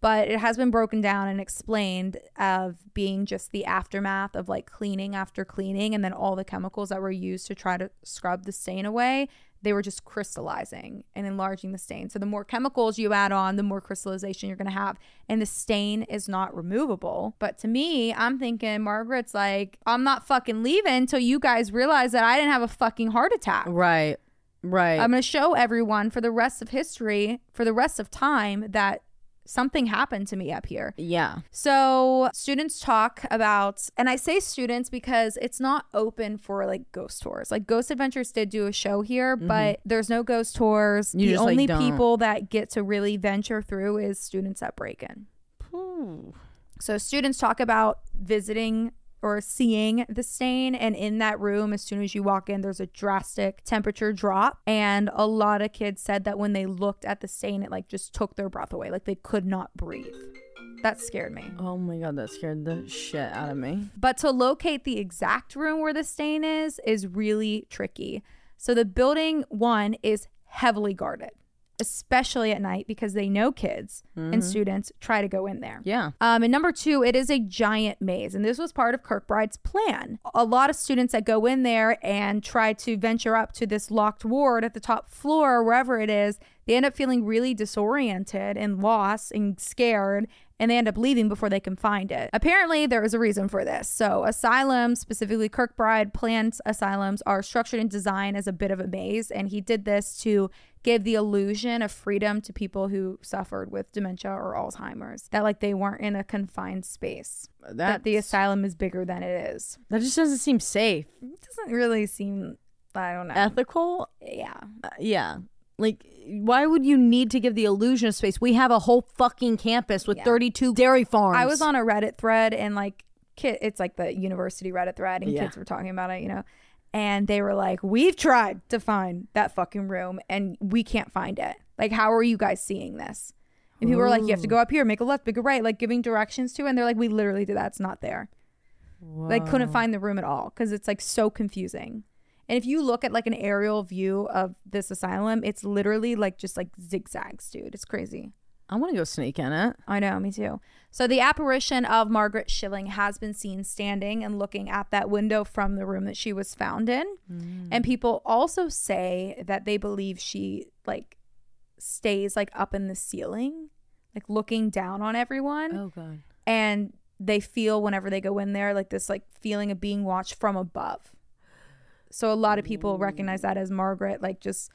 But it has been broken down and explained of being just the aftermath of like cleaning after cleaning and then all the chemicals that were used to try to scrub the stain away they were just crystallizing and enlarging the stain. So the more chemicals you add on, the more crystallization you're going to have. And the stain is not removable. But to me, I'm thinking Margaret's like, I'm not fucking leaving until you guys realize that I didn't have a fucking heart attack. right, right. I'm going to show everyone for the rest of history, for the rest of time, that something happened to me up here. Yeah. So students talk about, and I say students because it's not open for like ghost tours. Like Ghost Adventures did do a show here, mm-hmm. but there's no ghost tours. You the just, only don't- people that get to really venture through is students at break in. So students talk about visiting or seeing the stain and in that room as soon as you walk in there's a drastic temperature drop and a lot of kids said that when they looked at the stain it like just took their breath away like they could not breathe. That scared me. Oh my god, that scared the shit out of me. But to locate the exact room where the stain is is really tricky. So the building one is heavily guarded, especially at night because they know kids and students try to go in there. Yeah. Um, and number two, it is a giant maze. And this was part of Kirkbride's plan. A lot of students that go in there and try to venture up to this locked ward at the top floor, or wherever it is, they end up feeling really disoriented and lost and scared. And they end up leaving before they can find it. Apparently, there is a reason for this. So, asylums, specifically Kirkbride planned asylums, are structured and designed as a bit of a maze. And he did this to give the illusion of freedom to people who suffered with dementia or Alzheimer's. That like they weren't in a confined space. That the asylum is bigger than it is. That just doesn't seem safe. It doesn't really seem I don't know. Ethical? yeah. Uh, yeah. Like, why would you need to give the illusion of space? We have a whole fucking campus with Yeah. 32 dairy farms. I was on a Reddit thread and like kid it's like the university Reddit thread and Yeah. kids were talking about it, you know. And they were like, "We've tried to find that fucking room and we can't find it. Like how are you guys seeing this?" And people were like, "You have to go up here, make a left, make a right," like giving directions to it. and they're like, "We literally did that. It's not there." Like couldn't find the room at all cuz it's like so confusing. And if you look at like an aerial view of this asylum, it's literally like just like zigzags, dude. It's crazy. I want to go sneak in it. I know, me too. So the apparition of Margaret Schilling has been seen standing and looking at that window from the room that she was found in. Mm. And people also say that they believe she like stays like up in the ceiling, like looking down on everyone. Oh, God. And they feel whenever they go in there like this like feeling of being watched from above. So a lot of people recognize that as Margaret like just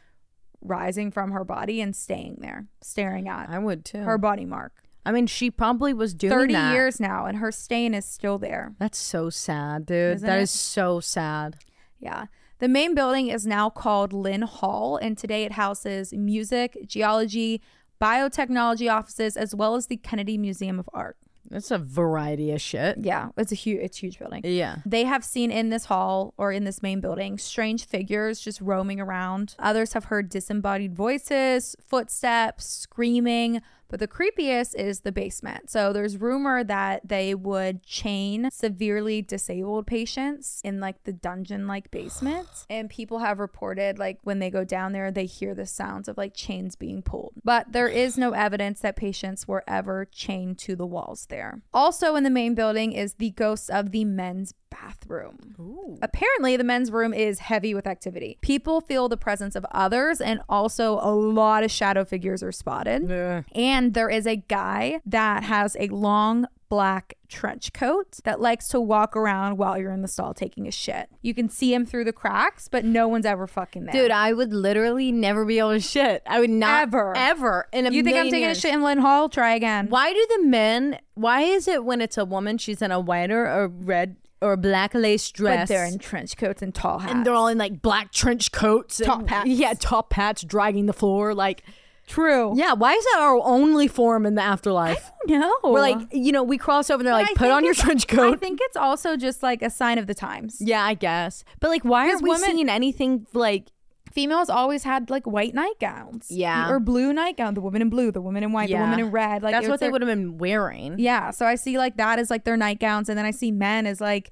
rising from her body and staying there, staring at I would too. her body mark. I mean, she probably was doing 30 that. years now and her stain is still there. That's so sad, dude. Isn't That it? is so sad. Yeah. The main building is now called Lin Hall and today it houses music, geology, biotechnology offices as well as the Kennedy Museum of Art. That's a variety of shit. Yeah, it's a huge it's a huge building. Yeah. They have seen in this hall or in this main building strange figures just roaming around. Others have heard disembodied voices, footsteps, screaming. But the creepiest is the basement. So there's rumor that they would chain severely disabled patients in like the dungeon like basement. And people have reported like when they go down there, they hear the sounds of like chains being pulled. But there is no evidence that patients were ever chained to the walls there. Also in the main building is the ghost of the men's bathroom. Apparently, the men's room is heavy with activity. People feel the presence of others, and also a lot of shadow figures are spotted. And there is a guy that has a long black trench coat that likes to walk around while you're in the stall taking a shit. You can see him through the cracks, but no one's ever fucking there. Dude, I would literally never be able to shit. I would not Ever. ever in a you think I'm taking years. a shit in Lin Hall? Try again. Why do the men? Why is it when it's a woman, she's in a white or, a red or black lace dress? But they're in trench coats and tall hats. and they're all in like black trench coats, and- Top hats. Yeah, top hats, dragging the floor. Like, true. yeah, why is that our only form in the afterlife? No. We're like, you know, we cross over and they're But like, I put on your trench coat. I think it's also just like a sign of the times. yeah, I guess. But like, why aren't we women- seeing anything like? Females always had like white nightgowns. Yeah. Or blue nightgown. The woman in blue, the woman in white, the woman in red. Like That's what they would have been wearing. Yeah. So I see like that as like their nightgowns, and then I see men as like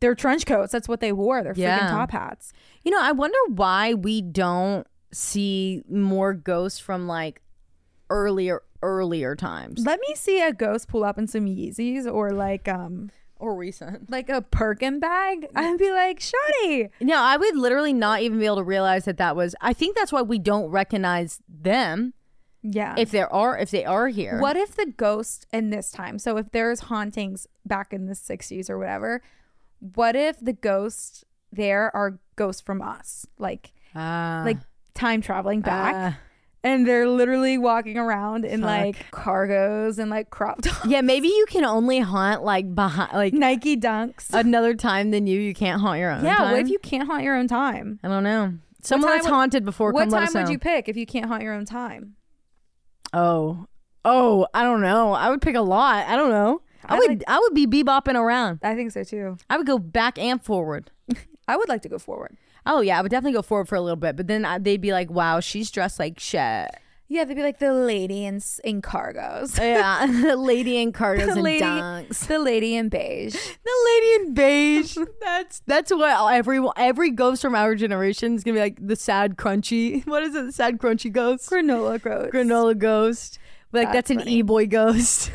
their trench coats. That's what they wore. Their Yeah. freaking top hats. You know, I wonder why we don't see more ghosts from like earlier earlier times Let me see a ghost pull up in some Yeezys or like um or recent. like a Birkin bag. I'd be like, Shawty. No, I would literally not even be able to realize that that was. I think that's why we don't recognize them Yeah. if there are if they are here. What if the ghost in this time? So if there's hauntings back in the 60s or whatever, what if the ghosts there are ghosts from us? Like Ah. like time traveling back. And they're literally walking around in Fuck. like cargos and like crop tops. Yeah, maybe you can only haunt like behind like Nike dunks. another time than you. You can't haunt your own. yeah, what if you can't haunt your own time? I don't know. Someone time that's would- haunted before. what time would you pick if you can't haunt your own time? Oh, oh, I don't know. I would pick a lot. I don't know. I, I would. like- I would be bebopping around. I think so too. I would go back and forward. I would like to go forward. Oh yeah, I would definitely go forward for a little bit, but then I, they'd be like, "Wow, she's dressed like shit." Yeah, they'd be like the lady in in cargos. Yeah, the lady in cargos The and lady- dunks. the lady in beige. The lady in beige. That's that's what every every ghost from our generation is gonna be like the sad crunchy. What is it? The sad crunchy ghost. Granola ghost. Granola ghost. Like that's, That's an e boy ghost.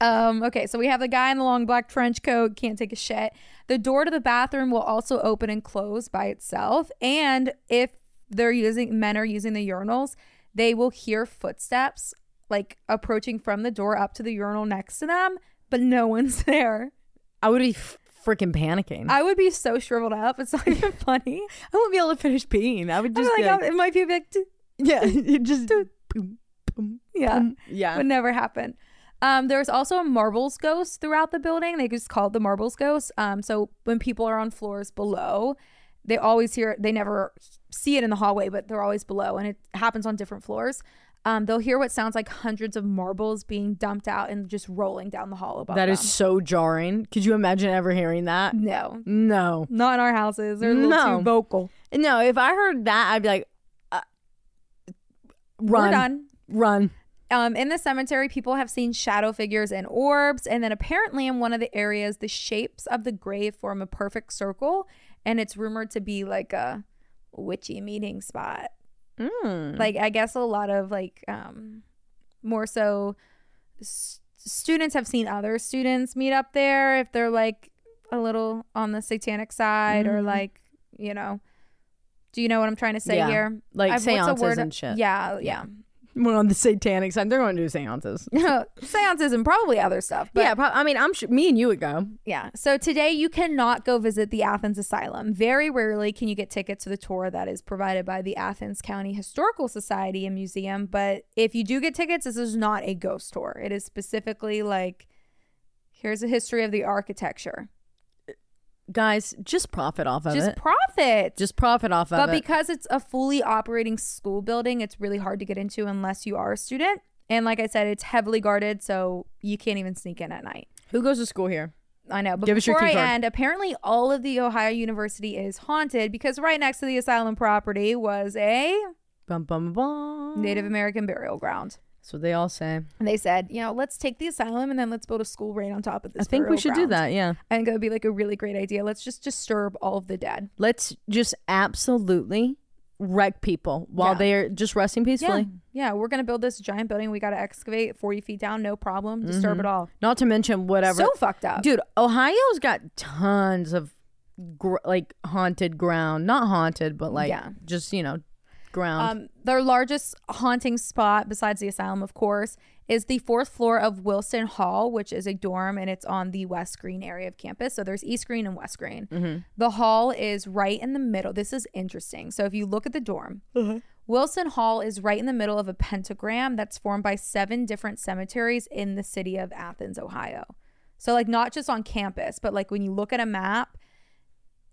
Um, okay, so we have the guy in the long black trench coat, can't take a shit. The door to the bathroom will also open and close by itself. And if they're using men are using the urinals, they will hear footsteps like approaching from the door up to the urinal next to them, but no one's there. I would be f- freaking panicking. I, would be so shriveled up. It's not even funny. I wouldn't be able to finish peeing. I would just like, like, it might be like, yeah, just boom, boom, yeah. yeah. would never happen. Um, there's also a marbles ghost throughout the building. They just call it the marbles ghost. Um, so when people are on floors below, they always hear. They never see it in the hallway, but they're always below, and it happens on different floors. Um, they'll hear what sounds like hundreds of marbles being dumped out and just rolling down the hall above That is them. so jarring. Could you imagine ever hearing that? no, No. not in our houses. They're a little No. too vocal. No, if I heard that, I'd be like, uh, run, run. Um, in the cemetery, people have seen shadow figures and orbs. And then apparently, in one of the areas, the shapes of the grave form a perfect circle. And it's rumored to be like a witchy meeting spot. Mm. Like, I guess a lot of like, um, more so s- students have seen other students meet up there if they're like a little on the satanic side or Mhm. like, you know, do you know what I'm trying to say Yeah. here? like I've- what's a seances word- and shit. Yeah, yeah. We're on the satanic side. They're going to do seances. Seances and probably other stuff. But yeah, I mean, I'm sure me and you would go. Yeah. So today you cannot go visit the Athens Asylum. Very rarely can you get tickets to the tour that is provided by the Athens County Historical Society and Museum. But if you do get tickets, this is not a ghost tour. It is specifically like, here's a history of the architecture. Guys, just profit off of Just it. Just profit. just profit off of but it. But because it's a fully operating school building, it's really hard to get into unless you are a student. And like I said, it's heavily guarded, so you can't even sneak in at night. Who goes to school here? I know. But Give us your before I card. end, apparently all of the Ohio University is haunted because right next to the asylum property was a Bum, bum, bum. Native American burial ground. That's what they all say. And they said, you know, let's take the asylum and then let's build a school right on top of this. I think we should do that. Yeah. I think it would be like a really great idea. Let's just disturb all of the dead. Let's just absolutely wreck people while Yeah. they're just resting peacefully. Yeah, we're gonna build this giant building. We got to excavate 40 feet down, no problem. Mm-hmm. Disturb it all. Not to mention whatever. So fucked up. Dude, Ohio's got tons of gr- like haunted ground. Not haunted, but like Yeah. just, you know, ground. Um, their largest haunting spot, besides the asylum, of course, is the fourth floor of Wilson Hall, which is a dorm and it's on the West Green area of campus. So there's East Green and West Green. The hall is right in the middle. This is interesting. So if you look at the dorm, Wilson Hall is right in the middle of a pentagram that's formed by seven different cemeteries in the city of Athens, Ohio. So, like, not just on campus, but like when you look at a map,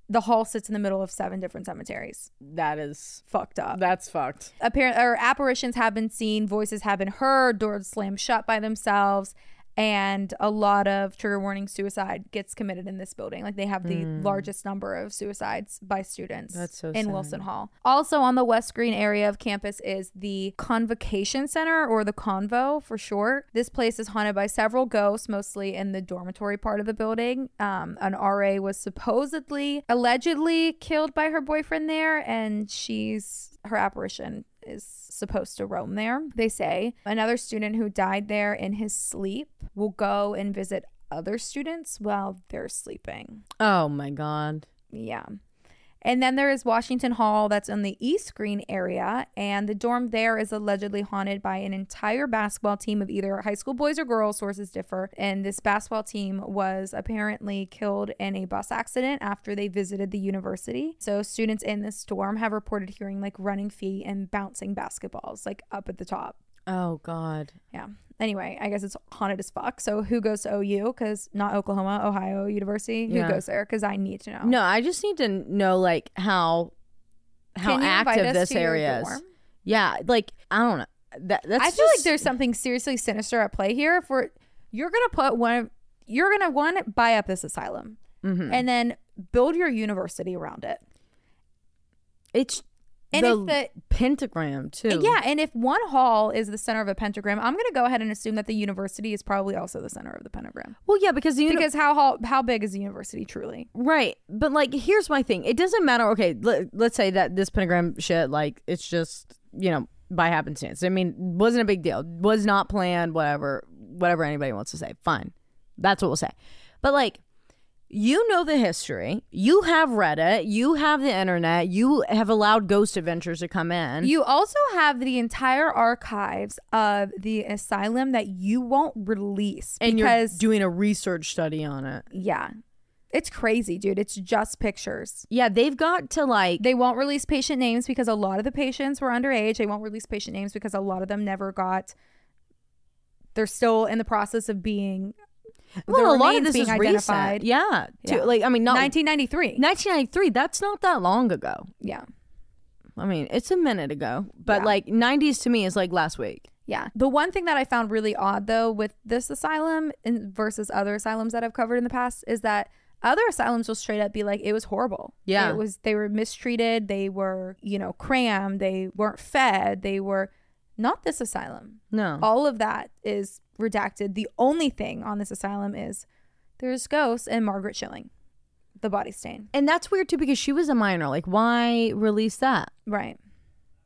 the hall sits in the middle of seven different cemeteries. that is Fucked up that's fucked. apparent or apparitions have been seen, voices have been heard, doors slammed shut by themselves, and a lot of trigger warning suicide gets committed in this building. Like they have the largest number of suicides by students so in sad. Wilson Hall. Also on the West Green area of campus is the Convocation Center or the Convo for short. This place is haunted by several ghosts, mostly in the dormitory part of the building. Um, an RA was supposedly, allegedly killed by her boyfriend there, and she's her apparition is supposed to roam there. They say another student who died there in his sleep will go and visit other students while they're sleeping. Oh my god. Yeah. And then there is Washington Hall, that's in the East Green area. And the dorm there is allegedly haunted by an entire basketball team of either high school boys or girls, sources differ. And this basketball team was apparently killed in a bus accident after they visited the university. So students in this dorm have reported hearing like running feet and bouncing basketballs like up at the top. Oh God. Yeah. Anyway, I guess it's haunted as fuck. So who goes to OU? Because not Oklahoma, Ohio University. Yeah. Who goes there? Because I need to know. No, I just need to know like how how Can you invite active us this to your area is. dorm? Yeah, like I don't know. That that's I feel like just- there's something seriously sinister at play here. If we're you're gonna put one, you're gonna one buy up this asylum, Mhm. and then build your university around it. it's And the if the pentagram too. yeah, and if one hall is the center of a pentagram, I'm gonna go ahead and assume that the university is probably also the center of the pentagram. Well, yeah, because the uni- Because how hall, how big is the university truly? Right. But like here's my thing. It doesn't matter. Okay, let, let's say that this pentagram shit like it's just, you know, by happenstance. I mean, wasn't a big deal. Was not planned, whatever whatever anybody wants to say. Fine. That's what we'll say. But like you know the history. You have read it. You have the internet. You have allowed Ghost Adventures to come in. You also have the entire archives of the asylum that you won't release and because you're doing a research study on it. yeah, it's crazy, dude. It's just pictures. Yeah, they've got to like They won't release patient names because a lot of the patients were underage. They won't release patient names because a lot of them never got. They're still in the process of being. Well, their a lot of remains this being is identified. recent. Yeah. To- Yeah. Like I mean, not 1993. 1993. That's not that long ago. Yeah. I mean, it's a minute ago, but Yeah. like 90s to me is like last week. Yeah. The one thing that I found really odd though with this asylum and versus other asylums that I've covered in the past is that other asylums will straight up be like it was horrible. Yeah. It was they were mistreated, they were, you know, crammed, they weren't fed, they were not this asylum. No. All of that is redacted. The only thing on this asylum is there's ghosts and Margaret Schilling, the body stain. And that's weird too because she was a minor. Like, why release that? Right.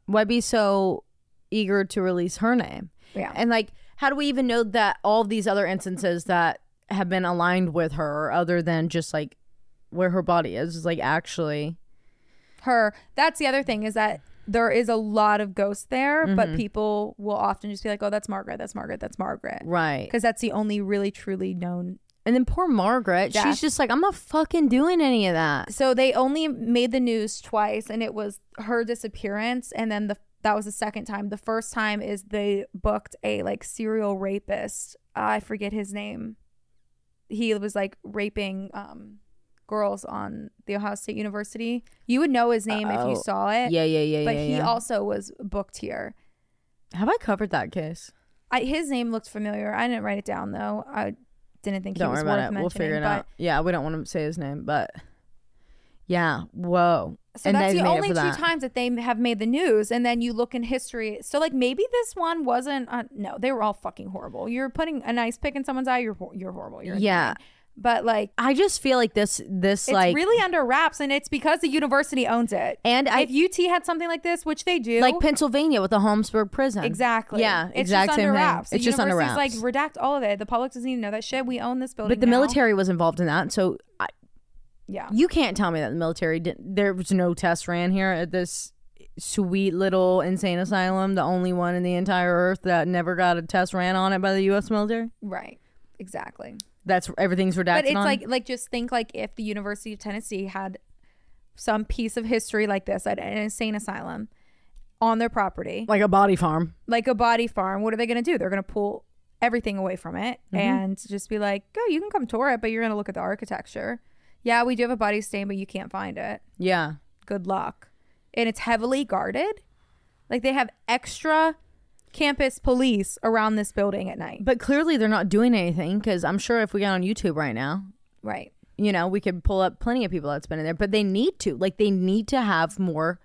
Why be so eager to release her name? Yeah. And like, how do we even know that all these other instances that have been aligned with her, other than just like where her body is, is like actually. her that's the other thing is that there is a lot of ghosts there Mm-hmm. but people will often just be like oh that's margaret that's margaret that's margaret Right. because that's the only really truly known And then poor Margaret, Death. she's just like, I'm not fucking doing any of that. so they only made the news twice and it was her disappearance and then the that was the second time the first time is they booked a like serial rapist i forget his name he was like raping um girls on the ohio state university you would know his name if you Oh. saw it Yeah, yeah, yeah, but yeah. he yeah. also was booked here Have I covered that case? I, his name looked familiar. I didn't write it down though. I didn't think Don't he was worry about worth it. mentioning. We'll figure it but, out. Yeah, we don't want to say his name, but yeah. Whoa. So And that's the only two that. times that they have made the news, and then you look in history. So like maybe this one wasn't. Uh, no, they were all fucking horrible. You're putting a nice pick in someone's eye. You're you're horrible. You're Yeah. insane. But like I just feel like this, this it's like, really under wraps, and it's because the university owns it. and I if UT had something like this, which they do, like Pennsylvania with the Holmesburg prison. exactly. Yeah, it's exact just same under thing. wraps. The It's just under wraps. Like redact all of it. The public doesn't even know that shit. We own this building. But the now. military was involved in that, so I, yeah. you can't tell me that the military didn't. There was no test ran here at this sweet little insane asylum, the only one in the entire earth that never got a test ran on it by the U.S. military. Right. Exactly. That's everything's redacted. but it's on. like like just think like if the University of Tennessee had some piece of history like this at an insane asylum on their property, like a body farm. like a body farm, what are they going to do? They're going to pull everything away from it Mm-hmm. and just be like, "Go, you can come tour it, but you're going to look at the architecture." Yeah, we do have a body stain, but you can't find it. Yeah. Good luck. And it's heavily guarded. Like they have extra campus police around this building at night. But clearly they're not doing anything because I'm sure if we got on YouTube right now, Right. you know, we could pull up plenty of people that's been in there. But they need to. Like they need to have more.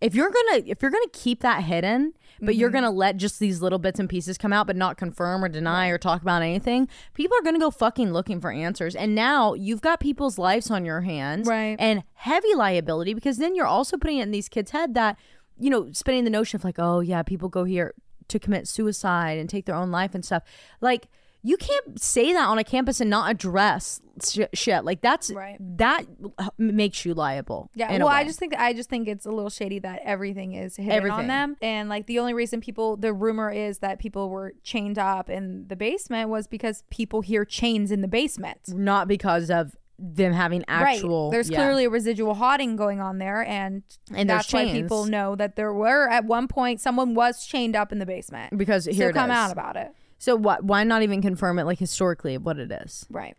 If you're gonna if you're gonna keep that hidden, but you're mm-hmm. gonna let just these little bits and pieces come out, but not confirm or deny or talk about anything, people are gonna go fucking looking for answers. And now you've got people's lives on your hands, Right. And heavy liability because then you're also putting it in these kids' head that you know, spinning the notion of like, oh yeah, people go here to commit suicide and take their own life and stuff. Like you can't say that on a campus and not address sh- shit. Like that's Right. that makes you liable. Yeah, well, I just think I just think it's a little shady that everything is hidden Everything. on them, and like the only reason people, the rumor is that people were chained up in the basement was because people hear chains in the basement. not because of them having actual. right. There's yeah. clearly a residual haunting going on there, and And that's why people know that there were at one point someone was chained up in the basement. because here so come is. out about it. So what? Why not even confirm it like historically what it is? Right.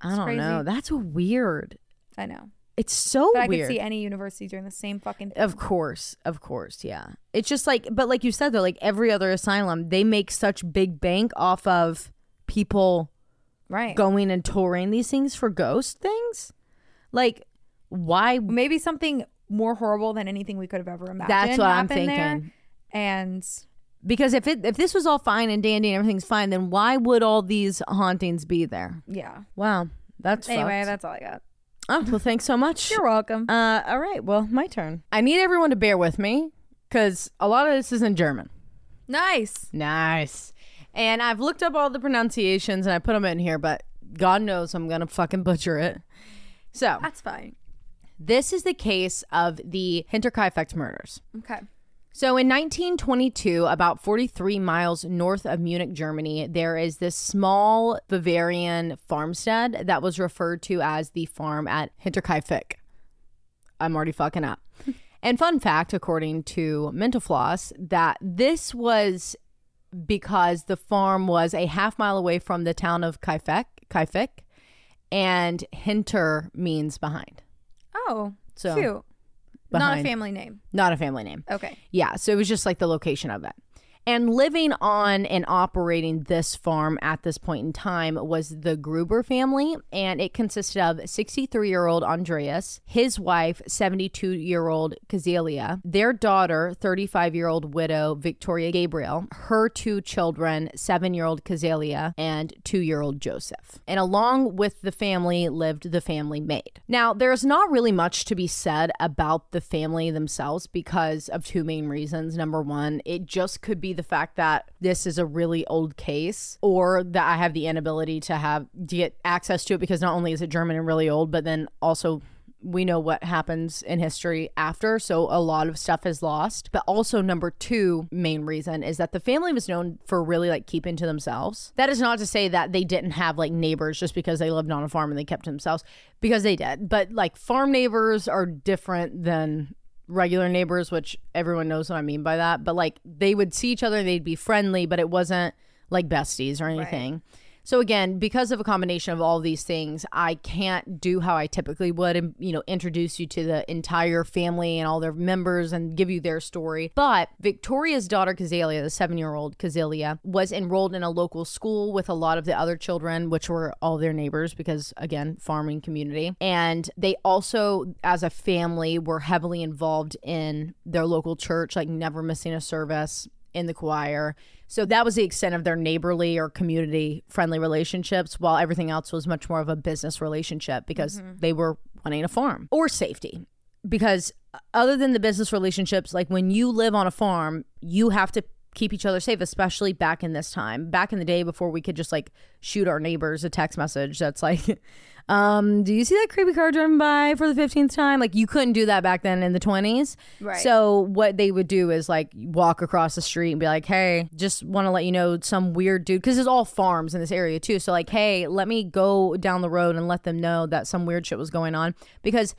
I don't crazy. know. That's weird. I know, It's so but I weird. could see any university doing the same fucking thing. Of course, of course, yeah. It's just like, but like you said though, like every other asylum, they make such big bank off of people right. going and touring these things for ghost things. Like, why? Maybe something more horrible than anything we could have ever imagined. That's what I'm happened there. thinking. And Because if it if this was all fine and dandy and everything's fine, then why would all these hauntings be there? yeah. Wow, that's Anyway, fucked. that's all I got. oh well. Thanks so much. You're welcome. Uh, all right. Well, my turn. I need everyone to bear with me because a lot of this is in German. Nice. Nice. And I've looked up all the pronunciations and I put them in here, but God knows I'm going to fucking butcher it. So, That's fine. this is the case of the Hinterkaifeck murders. Okay. So, in 1922, about 43 miles north of Munich, Germany, there is this small Bavarian farmstead that was referred to as the farm at Hinterkaifeck. I'm already fucking up. and fun fact, according to Mental Floss, that this was because the farm was a half mile away from the town of Kaifeck, Kaifeck and Hinter means behind. Oh, So, cute. Not a family name. Not a family name. Okay. Yeah, so it was just like the location of it. And living on and operating this farm at this point in time was the Gruber family, and it consisted of 63 year old Andreas, his wife, 72 year old Cäzilia, their daughter, 35 year old widow Victoria Gabriel, her two children, seven year old Cäzilia, and two year old Joseph. And along with the family lived the family maid. Now, there's not really much to be said about the family themselves because of two main reasons. Number one, it just could be the fact that this is a really old case, or that I have the inability to have to get access to it because not only is it German and really old, but then also we know what happens in history after, so a lot of stuff is lost. But also, number two main reason is that the family was known for really like keeping to themselves. That is not to say that they didn't have like neighbors just because they lived on a farm and they kept to themselves, because they did. But like farm neighbors are different than regular neighbors, which everyone knows what I mean by that. But like they would see each other, they'd be friendly, but it wasn't like besties or anything. So again, because of a combination of all these things, I can't do how I typically would and you know introduce you to the entire family and all their members and give you their story. But Victoria's daughter Cäzilia, the 7-year-old Cäzilia, was enrolled in a local school with a lot of the other children, which were all their neighbors because again, farming community. And they also as a family were heavily involved in their local church, like never missing a service in the choir. So that was the extent of their neighborly or community friendly relationships, while everything else was much more of a business relationship because mm-hmm. they were running a farm or safety. Because uh, other than the business relationships, like when you live on a farm, you have to keep each other safe, especially back in this time. Back in the day before we could just like shoot our neighbors a text message that's like, um, do you see that creepy car driving by for the 15th time? Like you couldn't do that back then in the 20s. Right. So what they would do is like walk across the street and be like, "Hey, just want to let you know some weird dude because it's all farms in this area too. So like, hey, let me go down the road and let them know that some weird shit was going on because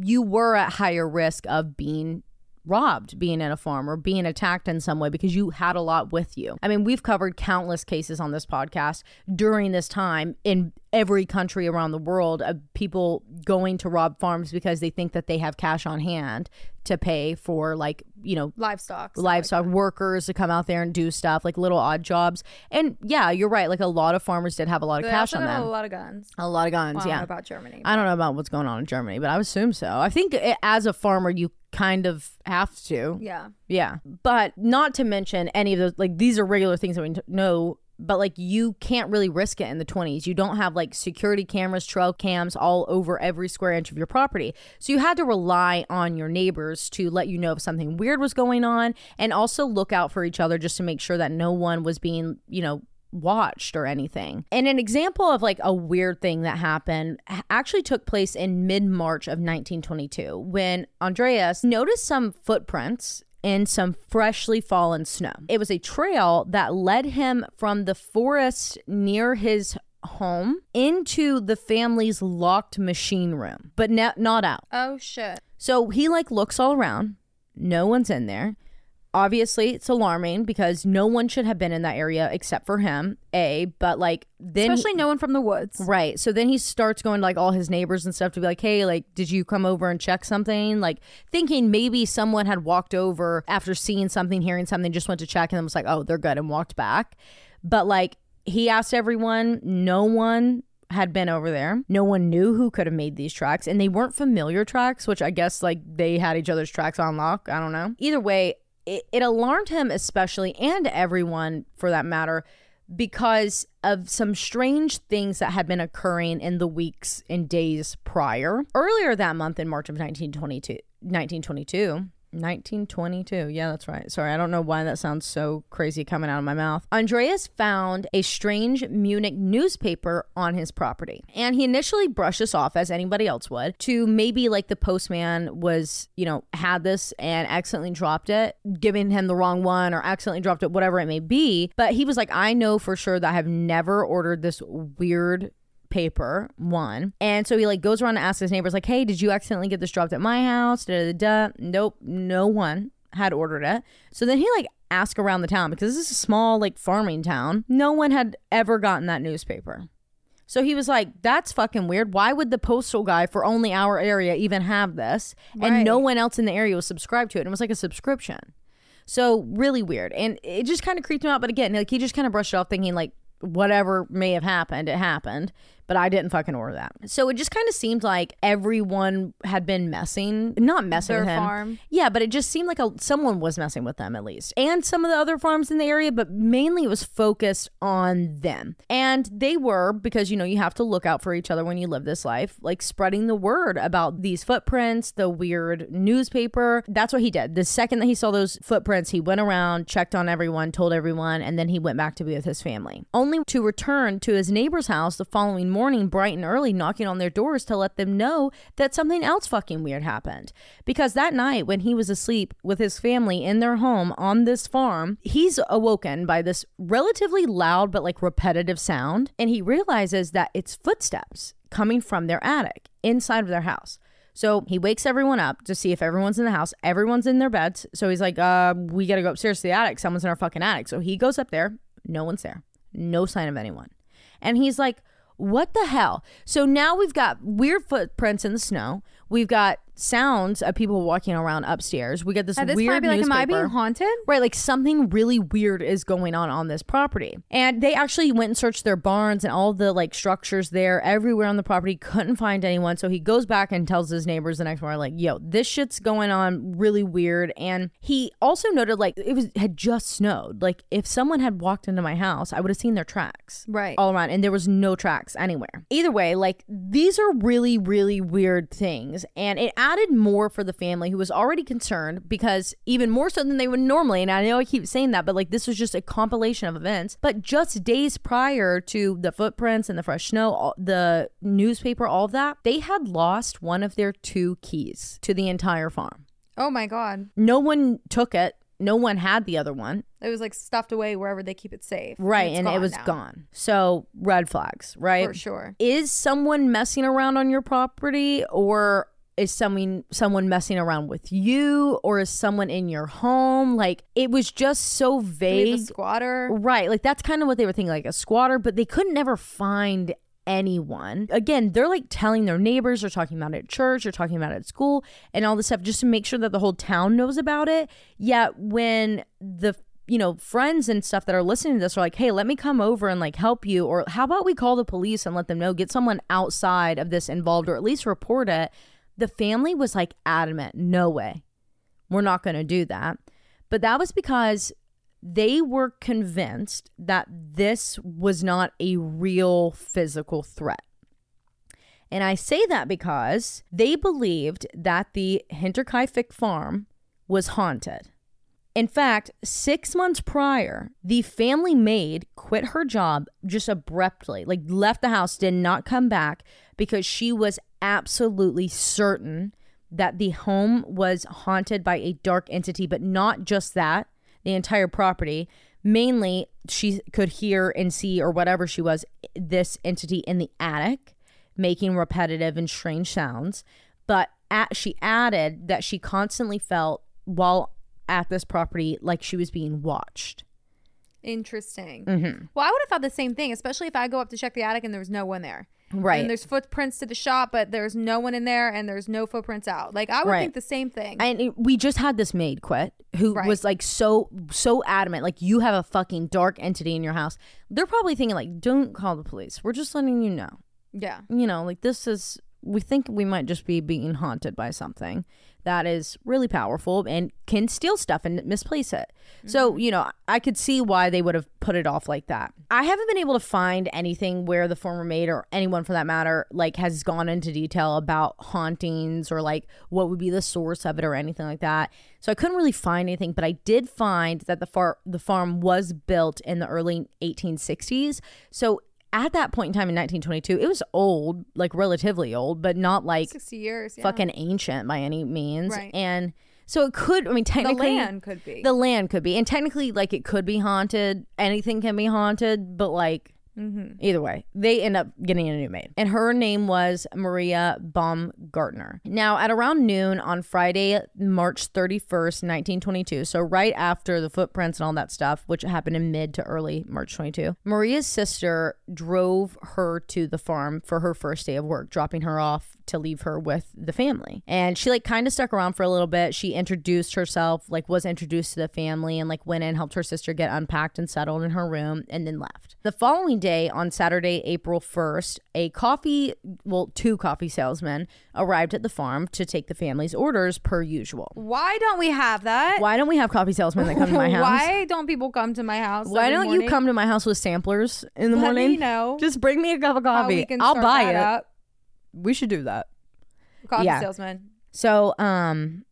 you were at higher risk of being robbed being in a farm or being attacked in some way because you had a lot with you. I mean, we've covered countless cases on this podcast during this time in every country around the world of people going to rob farms because they think that they have cash on hand to pay for like, you know, Livestock. livestock workers to come out there and do stuff like little odd jobs. And yeah, you're right. Like a lot of farmers did have a lot of They cash on them. A lot of guns. A lot of guns, I don't yeah. know about Germany. I don't know about what's going on in Germany, but I assume so. I think it, as a farmer, you kind of have to. yeah. Yeah. But not to mention any of those, like, these are regular things that we know, but like, you can't really risk it in the 20s. You don't have like security cameras, trail cams all over every square inch of your property. So you had to rely on your neighbors to let you know if something weird was going on and also look out for each other just to make sure that no one was being, you know, watched or anything. And an example of like a weird thing that happened actually took place in mid March of 1922 when Andreas noticed some footprints in some freshly fallen snow. It was a trail that led him from the forest near his home into the family's locked machine room, but not out. Oh shit. So he like looks all around. No one's in there. Obviously, it's alarming because no one should have been in that area except for him. A, but like then he- Especially no one from the woods. Right. So then he starts going to like all his neighbors and stuff to be like, hey, like, did you come over and check something? Like, thinking maybe someone had walked over after seeing something, hearing something, just went to check and then was like, oh, they're good and walked back. But like, he asked everyone, no one had been over there. No one knew who could have made these tracks, and they weren't familiar tracks, which I guess like they had each other's tracks on lock. I don't know. Either way, it, it alarmed him especially, and everyone for that matter, because of some strange things that had been occurring in the weeks and days prior. Earlier that month in March of 1922, 1922, 1922. Yeah, that's right. Sorry, I don't know why that sounds so crazy coming out of my mouth. Andreas found a strange Munich newspaper on his property. And he initially brushed this off as anybody else would to maybe like the postman was, you know, had this and accidentally dropped it, giving him the wrong one or accidentally dropped it, whatever it may be. But he was like, I know for sure that I have never ordered this weird paper one. And so he like goes around and asks his neighbors like hey did you accidentally get this dropped at my house? Da, da, da. nope no one had ordered it. So then he like asked around the town because this is a small like farming town. No one had ever gotten that newspaper. So he was like that's fucking weird. Why would the postal guy for only our area even have this? And no one else in the area was subscribed to it and it was like a subscription. So really weird. And it just kind of creeped him out. But again, like he just kind of brushed it off thinking like whatever may have happened, it happened. But I didn't fucking order that. So it just kind of seemed like everyone had been messing, not messing Their with him. farm. Yeah, but it just seemed like a, someone was messing with them at least. And some of the other farms in the area, but mainly it was focused on them. And they were, because, you know, you have to look out for each other when you live this life, like spreading the word about these footprints, the weird newspaper. That's what he did. The second that he saw those footprints, he went around, checked on everyone, told everyone, and then he went back to be with his family. Only to return to his neighbor's house the following morning, bright and early, knocking on their doors to let them know that something else fucking weird happened. Because that night, when he was asleep with his family in their home on this farm, he's awoken by this relatively loud but like repetitive sound, and he realizes that it's footsteps coming from their attic inside of their house. So he wakes everyone up to see if everyone's in the house. Everyone's in their beds. So he's like, uh, we gotta go upstairs to the attic. Someone's in our fucking attic. So he goes up there. No one's there. No sign of anyone. And he's like, what the hell? So now we've got weird footprints in the snow. We've got sounds of people walking around upstairs. We get this At this weird point, I'd be like, am I newspaper. being haunted? Right, like something really weird is going on on this property. And they actually went and searched their barns and all the like structures there everywhere on the property, couldn't find anyone. So he goes back and tells his neighbors the next morning, like, yo, this shit's going on really weird. And he also noted like it was had just snowed. Like if someone had walked into my house, I would have seen their tracks Right. all around and there was no tracks anywhere. Either way, like these are really really weird things and it added more for the family who was already concerned because even more so than they would normally and I know I keep saying that but like this was just a compilation of events but just days prior to the footprints and the fresh snow all, the newspaper all of that they had lost one of their two keys to the entire farm. Oh my god. No one took it. No one had the other one. It was like stuffed away wherever they keep it safe. Right, it's and, it was now. gone. So red flags, right? For sure. Is someone messing around on your property or is someone someone messing around with you or is someone in your home? Like it was just so Do we have vague. squatter. Right. Like that's kind of what they were thinking, like a squatter, but they couldn't ever find anyone. Again, they're like telling their neighbors, they're talking about it at church, they're talking about it at school, and all this stuff just to make sure that the whole town knows about it. Yet when the you know, friends and stuff that are listening to this are like, hey, let me come over and like help you. Or how about we call the police and let them know, get someone outside of this involved or at least report it. The family was like adamant, no way. We're not going to do that. But that was because they were convinced that this was not a real physical threat. And I say that because they believed that the Hinterkaifeck farm was haunted. In fact, six months prior, the family maid quit her job just abruptly, like left the house, did not come back because she was absolutely certain that the home was haunted by a dark entity, but not just that, the entire property. Mainly, she could hear and see, or whatever she was, this entity in the attic making repetitive and strange sounds. But at, she added that she constantly felt while at this property like she was being watched. Interesting. Mm-hmm. Well, I would have thought the same thing, especially if I go up to check the attic and there was no one there. Right. And there's footprints to the shop, but there's no one in there and there's no footprints out. Like I would Right. think the same thing. and it- we just had this maid quit who Right. was like so so adamant like you have a fucking dark entity in your house they're probably thinking like don't call the police we're just letting you know yeah. you know like this is we think we might just be being haunted by something that is really powerful and can steal stuff and misplace it. So mm-hmm. you know i could see why they would have put it off like that. I haven't been able to find anything where the former maid or anyone for that matter like has gone into detail about hauntings or like what would be the source of it or anything like that. So i couldn't really find anything but i did find that the far the farm was built in the early 1860s so at that point in time in 1922 it was old like relatively old but not like 60 years. Yeah. fucking ancient by any means Right. and so it could i mean technically, the land could be. the land could be and technically like it could be haunted anything can be haunted but like Mm-hmm. either way they end up getting a new maid and her name was maria baumgartner now at around noon on friday march 31st 1922 so right after the footprints and all that stuff which happened in mid to early march 22 maria's sister drove her to the farm for her first day of work dropping her off to leave her with the family. And she like kind of stuck around for a little bit. She introduced herself, like was introduced to the family and like went in, helped her sister get unpacked and settled in her room and then left. The following day on Saturday, April 1st, a coffee, well, two coffee salesmen arrived at the farm to take the family's orders per usual. Why don't we have that? Why don't we have coffee salesmen that come to my house? Why don't people come to my house? Why don't morning? you come to my house with samplers in the Let morning? me know Just bring me a cup of coffee. I'll buy it. Up. We should do that. Coffee Yeah. salesman. So, um,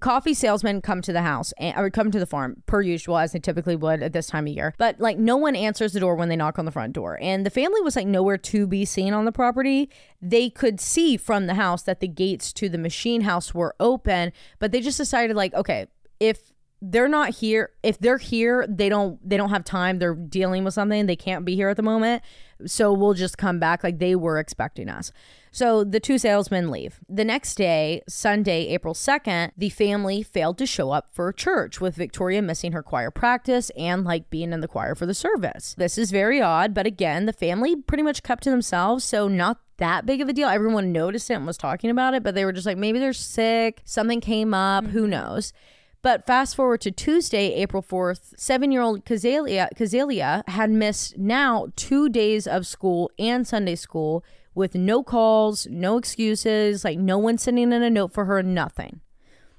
coffee salesmen come to the house and or come to the farm per usual as they typically would at this time of year. But like no one answers the door when they knock on the front door. And the family was like nowhere to be seen on the property. They could see from the house that the gates to the machine house were open, but they just decided like, okay, if they're not here if they're here they don't they don't have time they're dealing with something they can't be here at the moment so we'll just come back like they were expecting us. So the two salesmen leave. The next day sunday april 2nd the family failed to show up for church with victoria missing her choir practice and like being in the choir for the service. This is very odd but again the family pretty much kept to themselves so not that big of a deal. Everyone noticed it and was talking about it, but they were just like, maybe they're sick, something came up, mm-hmm. who knows. But fast forward to Tuesday, April 4th, seven year old Cäzilia, Cäzilia had missed now two days of school and Sunday school with no calls, no excuses, like no one sending in a note for her, nothing.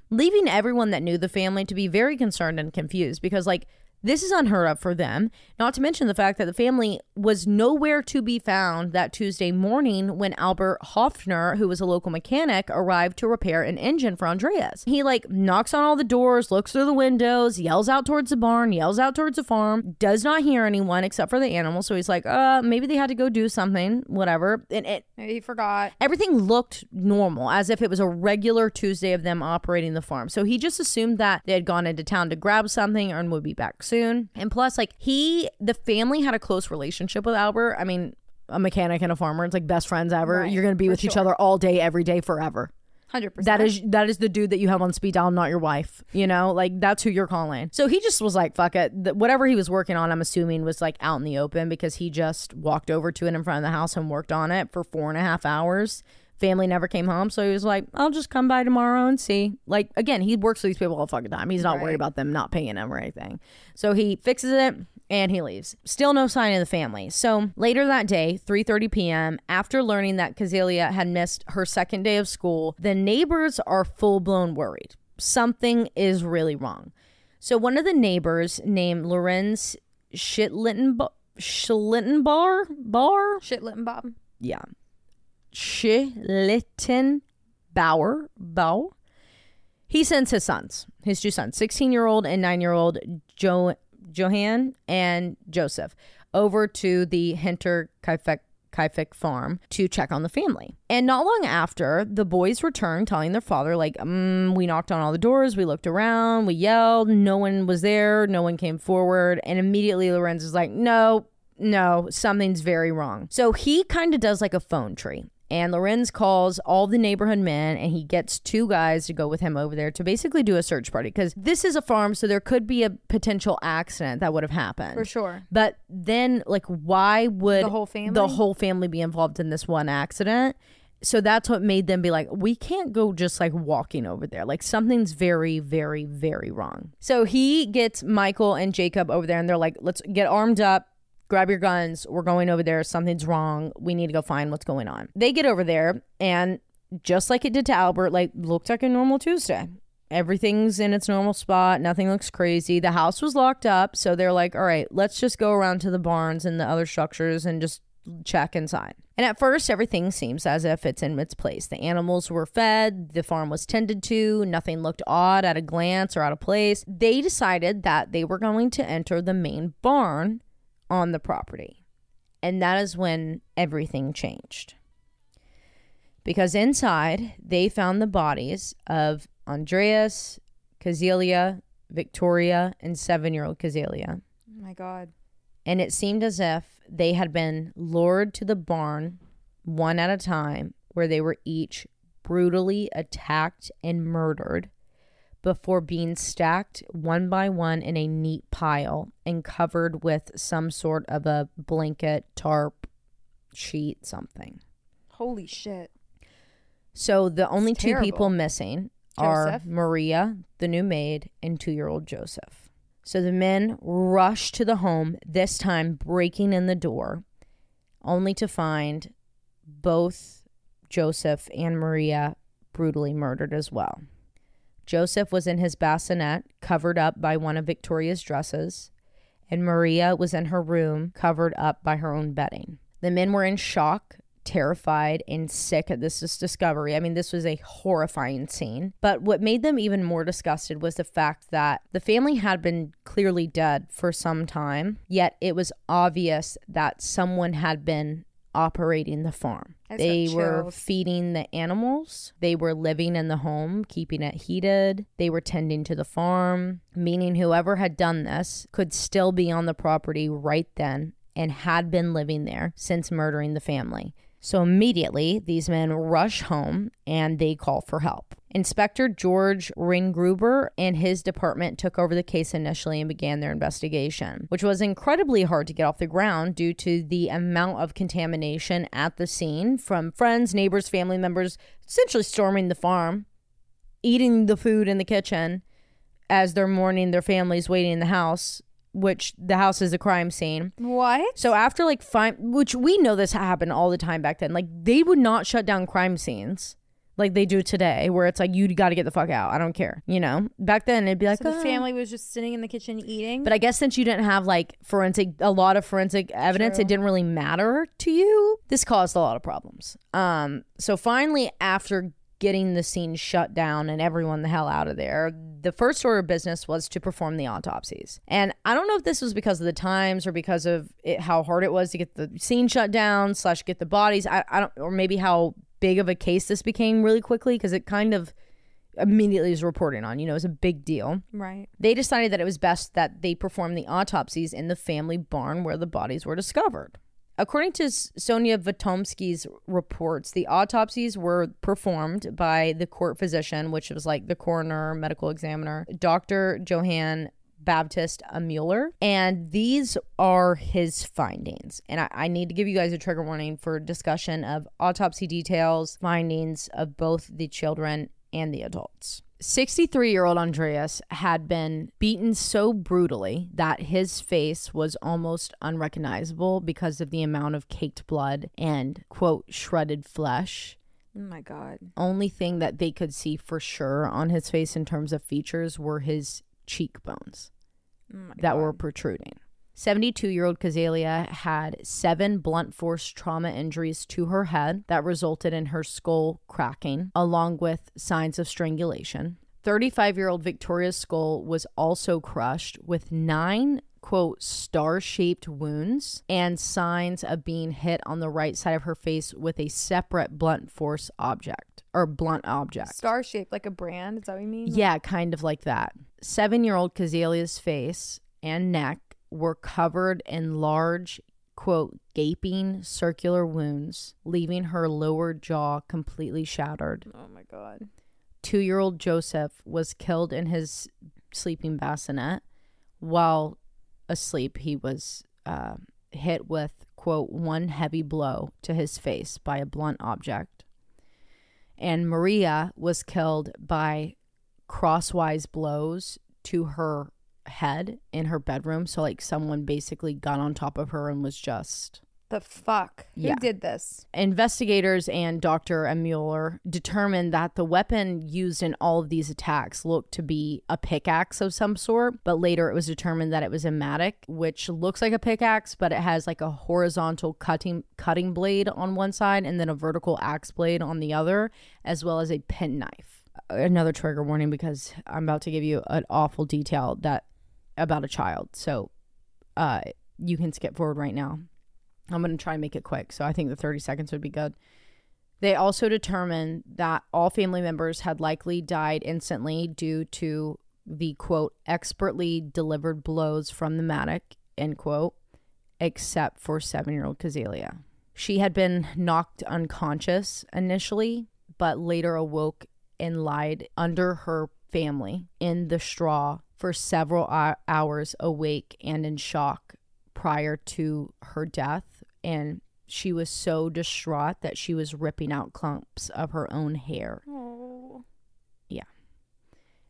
Leaving everyone that knew the family to be very concerned and confused because, like, this is unheard of for them, not to mention the fact that the family was nowhere to be found that Tuesday morning when Albert Hofner, who was a local mechanic, arrived to repair an engine for Andreas. He like knocks on all the doors, looks through the windows, yells out towards the barn, yells out towards the farm, does not hear anyone except for the animals. So he's like, uh, maybe they had to go do something, whatever. And it he forgot. everything looked normal as if it was a regular Tuesday of them operating the farm. So he just assumed that they had gone into town to grab something and would be back soon. And plus, like he, the family had a close relationship with Albert. I mean, a mechanic and a farmer, it's like best friends ever. Right, You're going to be with each other all day, every day, forever. Hundred percent. That is that is the dude that you have on speed dial, not your wife. You know, like that's who you're calling. So he just was like, "Fuck it." Th- whatever he was working on, I'm assuming was like out in the open because he just walked over to it in front of the house and worked on it for four and a half hours. Family never came home, so he was like, "I'll just come by tomorrow and see." Like again, he works with these people all the fucking time. He's not worried about them not paying him or anything. So he fixes it and he leaves. Still no sign of the family. So later that day, 3:30 p.m., after learning that Cäzilia had missed her second day of school, the neighbors are full-blown worried. Something is really wrong. So one of the neighbors named Lorenz Schlittenbar Bar? shit lit and bob. Yeah. Schlittenbauer Bow. he sends his sons, his two sons, 16 year old and nine year old jo- Johan and Joseph, over to the Hinter Kaifek Kaifek farm to check on the family. And not long after, the boys returned telling their father, like, mm, we knocked on all the doors, we looked around, we yelled, no one was there, no one came forward. And immediately Lorenz is like, no, no, something's very wrong. So he kind of does like a phone tree. And Lorenz calls all the neighborhood men and he gets two guys to go with him over there to basically do a search party because this is a farm, so there could be a potential accident that would have happened. For sure. But then, like, why would The whole family? the whole family be involved in this one accident? So that's what made them be like, we can't go just like walking over there. Like something's very, very, very wrong. So he gets Michael and Jacob over there and they're like, let's get armed up, grab your guns. We're going over there. Something's wrong. We need to go find what's going on. They get over there and just like it did to Albert, like looked like a normal Tuesday. Everything's in its normal spot. Nothing looks crazy. The house was locked up. So they're like, all right, let's just go around to the barns and the other structures and just check inside. And at first, everything seems as if it's in its place. The animals were fed, the farm was tended to, nothing looked odd at a glance or out of place. They decided that they were going to enter the main barn on the property. And that is when everything changed. Because inside, they found the bodies of Andreas, Cäzilia, Victoria, and seven year old Cäzilia. Oh my God. And it seemed as if they had been lured to the barn one at a time, where they were each brutally attacked and murdered before being stacked one by one in a neat pile and covered with some sort of a blanket, tarp, sheet, something. Holy shit. So the only two terrible. people missing are Joseph? Maria, the new maid, and two year old Joseph. So the men rush to the home, this time breaking in the door, only to find both Joseph and Maria brutally murdered as well. Joseph was in his bassinet, covered up by one of Victoria's dresses, and Maria was in her room, covered up by her own bedding. The men were in shock, terrified, and sick at this discovery. I mean, this was a horrifying scene. But what made them even more disgusted was the fact that the family had been clearly dead for some time, yet it was obvious that someone had been operating the farm. They were feeding the animals. They were living in the home, keeping it heated. They were tending to the farm, meaning whoever had done this could still be on the property right then and had been living there since murdering the family. So immediately, these men rush home and they call for help. Inspector George Reingruber and his department took over the case initially and began their investigation, which was incredibly hard to get off the ground due to the amount of contamination at the scene from friends, neighbors, family members essentially storming the farm, eating the food in the kitchen as they're mourning their families waiting in the house, which the house is a crime scene. What? So after like five, which we know this happened all the time back then, like they would not shut down crime scenes like they do today, where it's like you got to get the fuck out. I don't care, you know. Back then it'd be like So the "Oh." family was just sitting in the kitchen eating. But I guess since you didn't have like forensic, a lot of forensic evidence, True. it didn't really matter to you. This caused a lot of problems. Um, so finally, after getting the scene shut down and everyone the hell out of there, the first order of business was to perform the autopsies. And I don't know if this was because of the times or because of it, how hard it was to get the scene shut down slash get the bodies. I, I don't, or maybe how big of a case this became really quickly because it kind of immediately was reported on. You know, it was a big deal right. they decided that it was best that they perform the autopsies in the family barn where the bodies were discovered. According to Sonia Vatomsky's reports, the autopsies were performed by the court physician, which was like the coroner, medical examiner, Dr. Johann Baptist Mueller. And these are his findings. And I, I need to give you guys a trigger warning for discussion of autopsy details, findings of both the children and the adults. 63 year old Andreas had been beaten so brutally that his face was almost unrecognizable because of the amount of caked blood and, quote, shredded flesh. Oh my god. Only thing that they could see for sure on his face in terms of features were his cheekbones Oh that God. were protruding. 72 year old Cäzilia had seven blunt force trauma injuries to her head that resulted in her skull cracking, along with signs of strangulation. 35 year old Victoria's skull was also crushed with nine, quote, star shaped wounds and signs of being hit on the right side of her face with a separate blunt force object or blunt object. Star shaped, like a brand. Is that what you mean? Yeah, kind of like that. Seven year old Cäzilia's face and neck were covered in large, quote, gaping circular wounds, leaving her lower jaw completely shattered. Oh my god. Two year old Joseph was killed in his sleeping bassinet. While asleep, he was uh, hit with, quote, one heavy blow to his face by a blunt object. And Maria was killed by crosswise blows to her head in her bedroom. So, like, someone basically got on top of her and was just. The fuck? Yeah. Who did this? Investigators and Dr. Mueller determined that the weapon used in all of these attacks looked to be a pickaxe of some sort, but later it was determined that it was a matic, which looks like a pickaxe, but it has like a horizontal cutting cutting blade on one side and then a vertical axe blade on the other, as well as a penknife. Another trigger warning because I'm about to give you an awful detail that about a child. So uh you can skip forward right now. I'm going to try and make it quick. So I think the 30 seconds would be good. They also determined that all family members had likely died instantly due to the quote, expertly delivered blows from the matic, end quote, except for seven year old Cäzilia. She had been knocked unconscious initially, but later awoke and lied under her family in the straw for several hours awake and in shock prior to her death and she was so distraught that she was ripping out clumps of her own hair. Oh.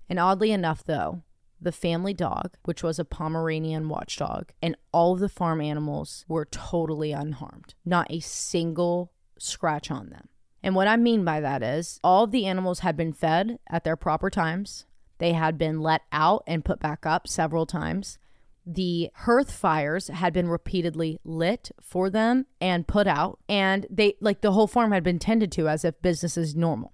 And oddly enough, though, the family dog, which was a Pomeranian watchdog, and all of the farm animals were totally unharmed. Not a single scratch on them. And what I mean by that is all of the animals had been fed at their proper times. They had been let out and put back up several times. The hearth fires had been repeatedly lit for them and put out, and they like the whole farm had been tended to as if business is normal.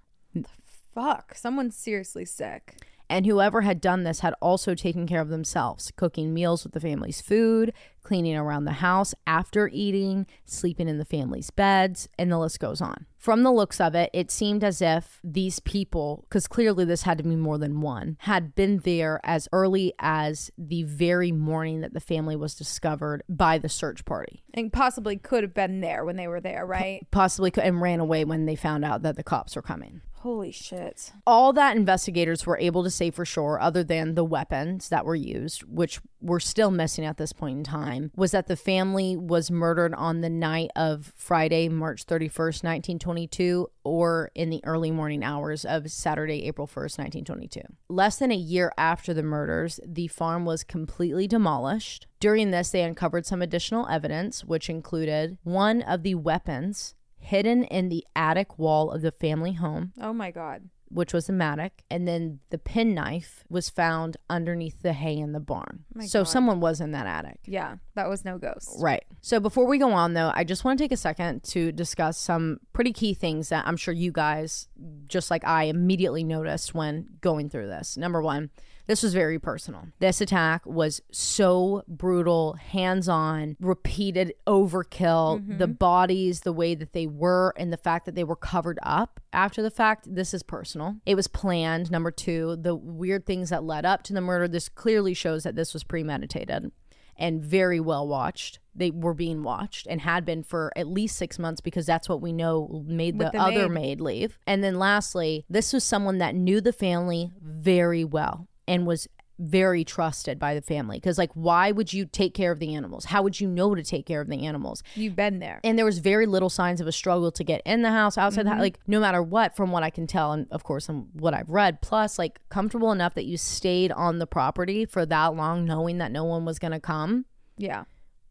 Fuck. Someone's seriously sick. And whoever had done this had also taken care of themselves, cooking meals with the family's food, cleaning around the house after eating, sleeping in the family's beds, and the list goes on. From the looks of it, it seemed as if these people, because clearly this had to be more than one, had been there as early as the very morning that the family was discovered by the search party. And possibly could have been there when they were there, right? Possibly could, and ran away when they found out that the cops were coming. Holy shit. all that investigators were able to say for sure, other than the weapons that were used, which were still missing at this point in time, was that the family was murdered on the night of Friday, March 31st, 1922, or in the early morning hours of Saturday, April 1st, 1922. Less than a year after the murders, the farm was completely demolished. During this, they uncovered some additional evidence, which included one of the weapons hidden in the attic wall of the family home Oh my god. which was a matic, and then the penknife was found underneath the hay in the barn. Oh my so God. someone was in that attic. Yeah, that was no ghost. Right. So before we go on, though, I just want to take a second to discuss some pretty key things that I'm sure you guys, just like I, immediately noticed when going through this. Number one, this was very personal. This attack was so brutal, hands on, repeated overkill. Mm-hmm. The bodies, the way that they were, and the fact that they were covered up after the fact. This is personal. It was planned. Number two, the weird things that led up to the murder. This clearly shows that this was premeditated and very well watched. They were being watched and had been for at least six months because that's what we know made the, the other maid. maid leave. And then lastly, this was someone that knew the family very well and was very trusted by the family. Because, like, why would you take care of the animals? How would you know to take care of the animals? You've been there. and there was very little signs of a struggle to get in the house outside the house mm-hmm. like no matter what from what i can tell and of course from what i've read plus like comfortable enough that you stayed on the property for that long knowing that no one was going to come Yeah.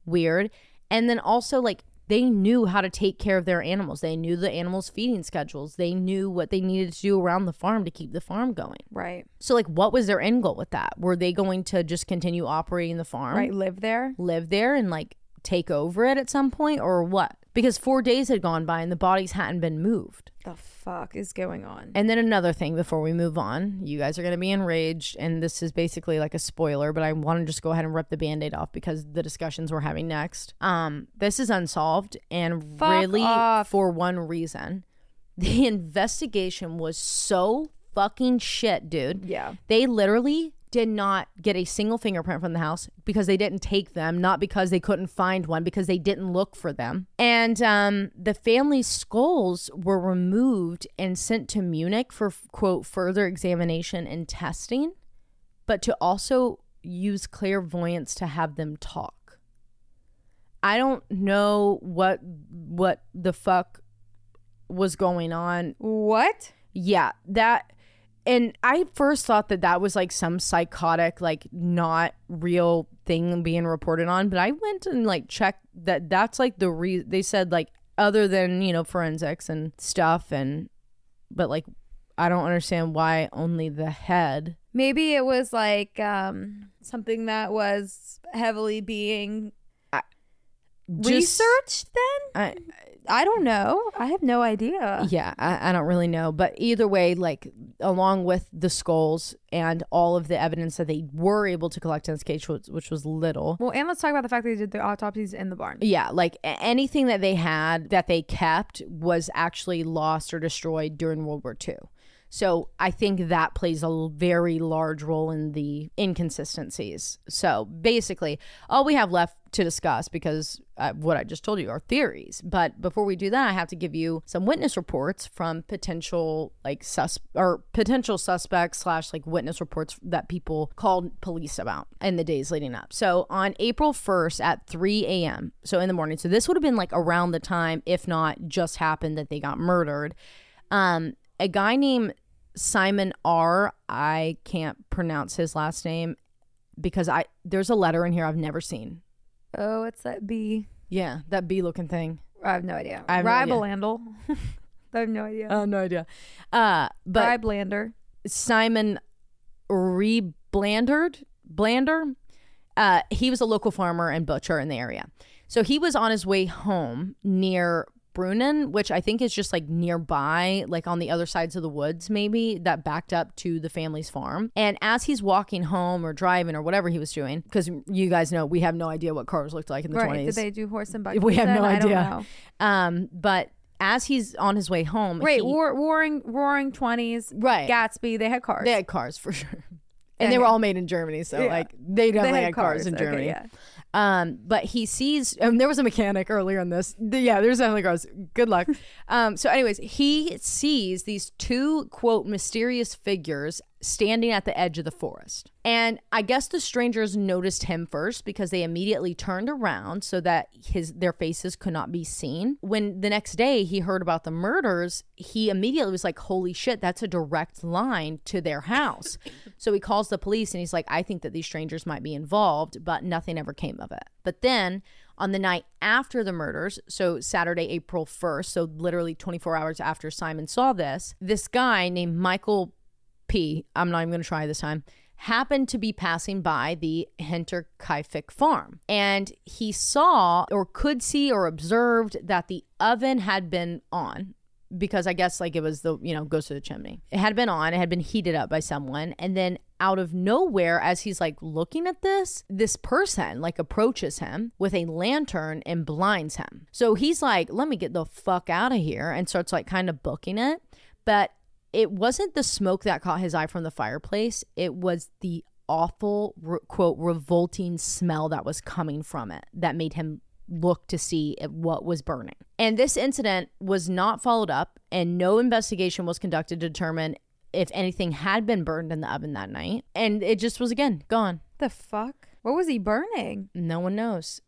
weird and then also like they knew how to take care of their animals they knew the animals feeding schedules they knew what they needed to do around the farm to keep the farm going Right. so like what was their end goal with that were they going to just continue operating the farm Right. Live there. live there and like take over it at some point or what because four days had gone by and the bodies hadn't been moved. The fuck is going on? And then another thing before we move on, you guys are going to be enraged, and this is basically like a spoiler, but I want to just go ahead and rip the band aid off because the discussions we're having next. Um, this is unsolved, and Fuck really off. for one reason. The investigation was so fucking shit, dude. Yeah. They literally did not get a single fingerprint from the house because they didn't take them, not because they couldn't find one, because they didn't look for them. And um, the family's skulls were removed and sent to Munich for, quote, further examination and testing, but to also use clairvoyance to have them talk. I don't know what what the fuck was going on What? yeah, that and I first thought that that was like some psychotic like not real thing being reported on, but I went and like checked that that's like the re they said like other than, you know, forensics and stuff and but like I don't understand why only the head. Maybe it was like um something that was heavily being Just- researched then? I, I don't know. I have no idea. yeah, I, I don't really know, but either way, like along with the skulls and all of the evidence that they were able to collect in this case, which, which was little, Well, and let's talk about the fact that they did the autopsies in the barn. Yeah, like anything that they had that they kept was actually lost or destroyed during World War II. So I think that plays a very large role in the inconsistencies. So basically, all we have left to discuss, because uh, what I just told you are theories. But before we do that, I have to give you some witness reports from potential like sus or potential suspects slash like witness reports that people called police about in the days leading up. So on April 1st at 3 a.m., so in the morning, so this would have been like around the time, if not just happened, that they got murdered. Um, a guy named Simon R. I can't pronounce his last name because I there's a letter in here I've never seen. Oh, it's that B. Yeah, that B looking thing. I have no idea. I have no idea. I have no idea. Oh, no idea. Uh, but Riblander. Simon Reblandard, Blander, uh, he was a local farmer and butcher in the area. So he was on his way home near Brunnen, which I think is just like nearby, like on the other sides of the woods, maybe that backed up to the family's farm. And as he's walking home or driving or whatever he was doing, because you guys know we have no idea what cars looked like in the Right. 20s. Did they do horse and buggy? We have no I don't idea. know. um, but as he's on his way home, right? he- war, roaring, roaring twenties. right. Gatsby. They had cars. They had cars for sure. And they were all made in Germany, so Yeah. like they They definitely had, cars, in Okay, Germany. yeah. Um, but he sees, and there was a mechanic earlier in this. The- yeah, there's definitely cars. Good luck. um, so, anyways, he sees these two quote mysterious figures standing at the edge of the forest, and I guess the strangers noticed him first because they immediately turned around so that his their faces could not be seen. When the next day he heard about the murders, he immediately was like, "Holy shit, that's a direct line to their house." so he calls the police and he's like, "I think that these strangers might be involved," but nothing ever came of it. But then on the night after the murders, so Saturday, April 1st, so literally 24 hours after Simon saw this, this guy named Michael I'm not even going to try this time, happened to be passing by the Hinterkaifeck farm. And he saw or could see or observed that the oven had been on because I guess like it was the, you know, goes to the chimney. It had been on, it had been heated up by someone. And then out of nowhere, as he's like looking at this, this person like approaches him with a lantern and blinds him. So he's like, let me get the fuck out of here and starts like kind of booking it. But it wasn't the smoke that caught his eye from the fireplace, it was the awful, re- quote, revolting smell that was coming from it that made him look to see if- what was burning. And this incident was not followed up, and no investigation was conducted to determine if anything had been burned in the oven that night. And it just was again gone. The fuck? What was he burning? No one knows.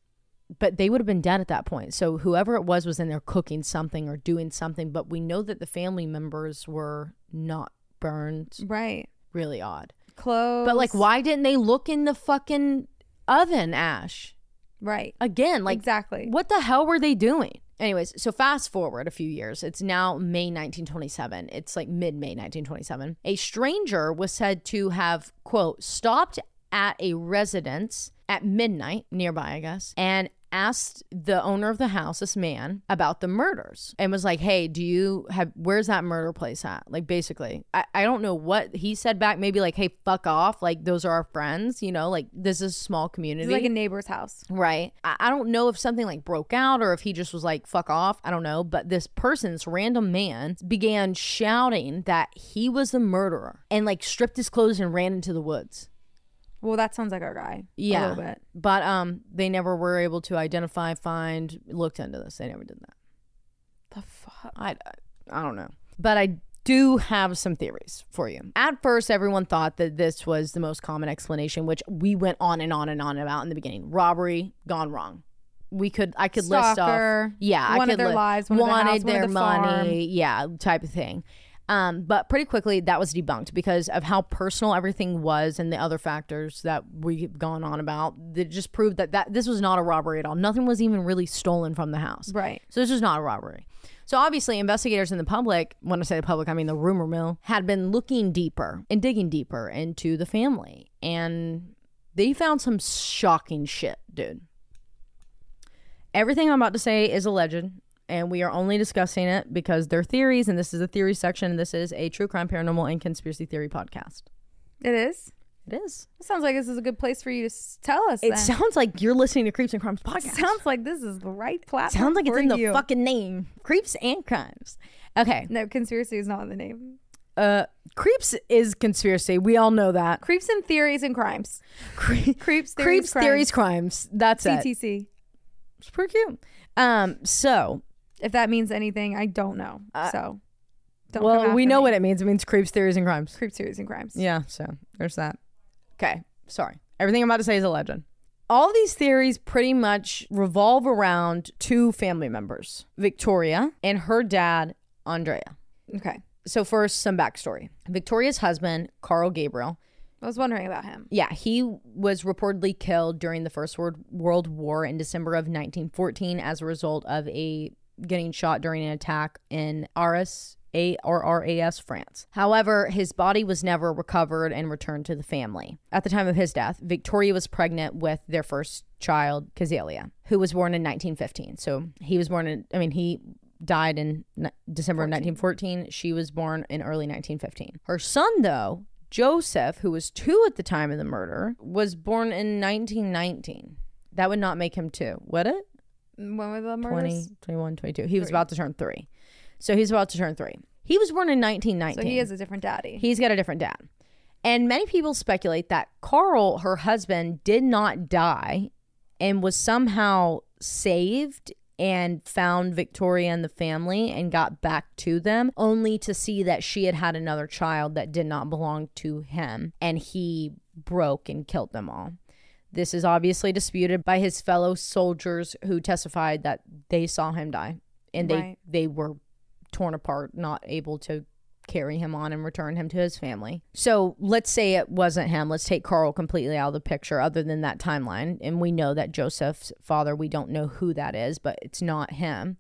But they would have been dead at that point. So whoever it was was in there cooking something or doing something. But we know that the family members were not burned. Right. Really odd. Clothes. But like, why didn't they look in the fucking oven, Ash? Right. Again, like, exactly. what the hell were they doing? Anyways, so fast forward a few years. It's now May 1927. It's like mid May 1927. A stranger was said to have, quote, stopped at a residence at midnight nearby, I guess, and asked the owner of the house, this man, about the murders and was like, Hey, do you have, where's that murder place at? Like, basically, I, I don't know what he said back. Maybe like, Hey, fuck off. Like, those are our friends, you know, like this is a small community. It's like a neighbor's house. Right. I, I don't know if something like broke out or if he just was like, fuck off. I don't know. But this person, this random man, began shouting that he was the murderer and like stripped his clothes and ran into the woods. Well, that sounds like our guy. Yeah. A little bit. But um they never were able to identify, find, looked into this. They never did that. The fuck? I, I don't know. But I do have some theories for you. At first, everyone thought that this was the most common explanation, which we went on and on and on about in the beginning. Robbery gone wrong. We could, I could list off. Stalker, Yeah, I wanted could their li- lives, wanted their wanted house, their the money, farm. yeah, type of thing. Um, but pretty quickly that was debunked because of how personal everything was and the other factors that we've gone on about. That just proved that, that this was not a robbery at all. Nothing was even really stolen from the house. Right. So this was not a robbery. So obviously, investigators in the public, when I say the public, I mean the rumor mill, had been looking deeper and digging deeper into the family, and they found some shocking shit, dude. Everything I'm about to say is alleged, and we are only discussing it because they're theories, and this is a theory section. And this is a true crime, paranormal, and conspiracy theory podcast. It is. It is. It sounds like this is a good place for you to s- tell us. It then. sounds like you're listening to Creeps and Crimes podcast. sounds like this is the right platform. Sounds like it's in the fucking name. Creeps and Crimes. Okay. No, conspiracy is not in the name. Uh, creeps is conspiracy. We all know that. Creeps and theories and crimes. Cre- Creeps, theories, creeps, crimes. theories, crimes. That's it. CTC. It's pretty cute. Um, so If that means anything, I don't know. Uh, so, don't well, we know me. what it means. It means creeps, theories, and crimes. Creeps, theories, and crimes. Yeah. So there's that. Okay. Sorry. Everything I'm about to say is a legend. All these theories pretty much revolve around two family members, Victoria and her dad, Andrea. Okay. So first, some backstory. Victoria's husband, Carl Gabriel, I was wondering about him. Yeah, he was reportedly killed during the First World War in December of 1914 as a result of a getting shot during an attack in Arras. A or RAS France. However, his body was never recovered and returned to the family. At the time of his death, Victoria was pregnant with their first child, Cäzilia, who was born in 1915. So he was born in, I mean, he died in December of 1914. She was born in early 1915. Her son, though, Joseph, who was two at the time of the murder, was born in 1919. That would not make him two, would it? When were the 20, murders? 21, 22. He was about to turn three. So he's about to turn three. He was born in 1919. So he is a different daddy. He's got a different dad. And many people speculate that Carl, her husband, did not die and was somehow saved and found Victoria and the family and got back to them, only to see that she had had another child that did not belong to him. And he broke and killed them all. This is obviously disputed by his fellow soldiers who testified that they saw him die and they, Right. they were torn apart, not able to carry him on and return him to his family. So let's say it wasn't him. Let's take Carl completely out of the picture, other than that timeline. And we know that Joseph's father, we don't know who that is, but it's not him.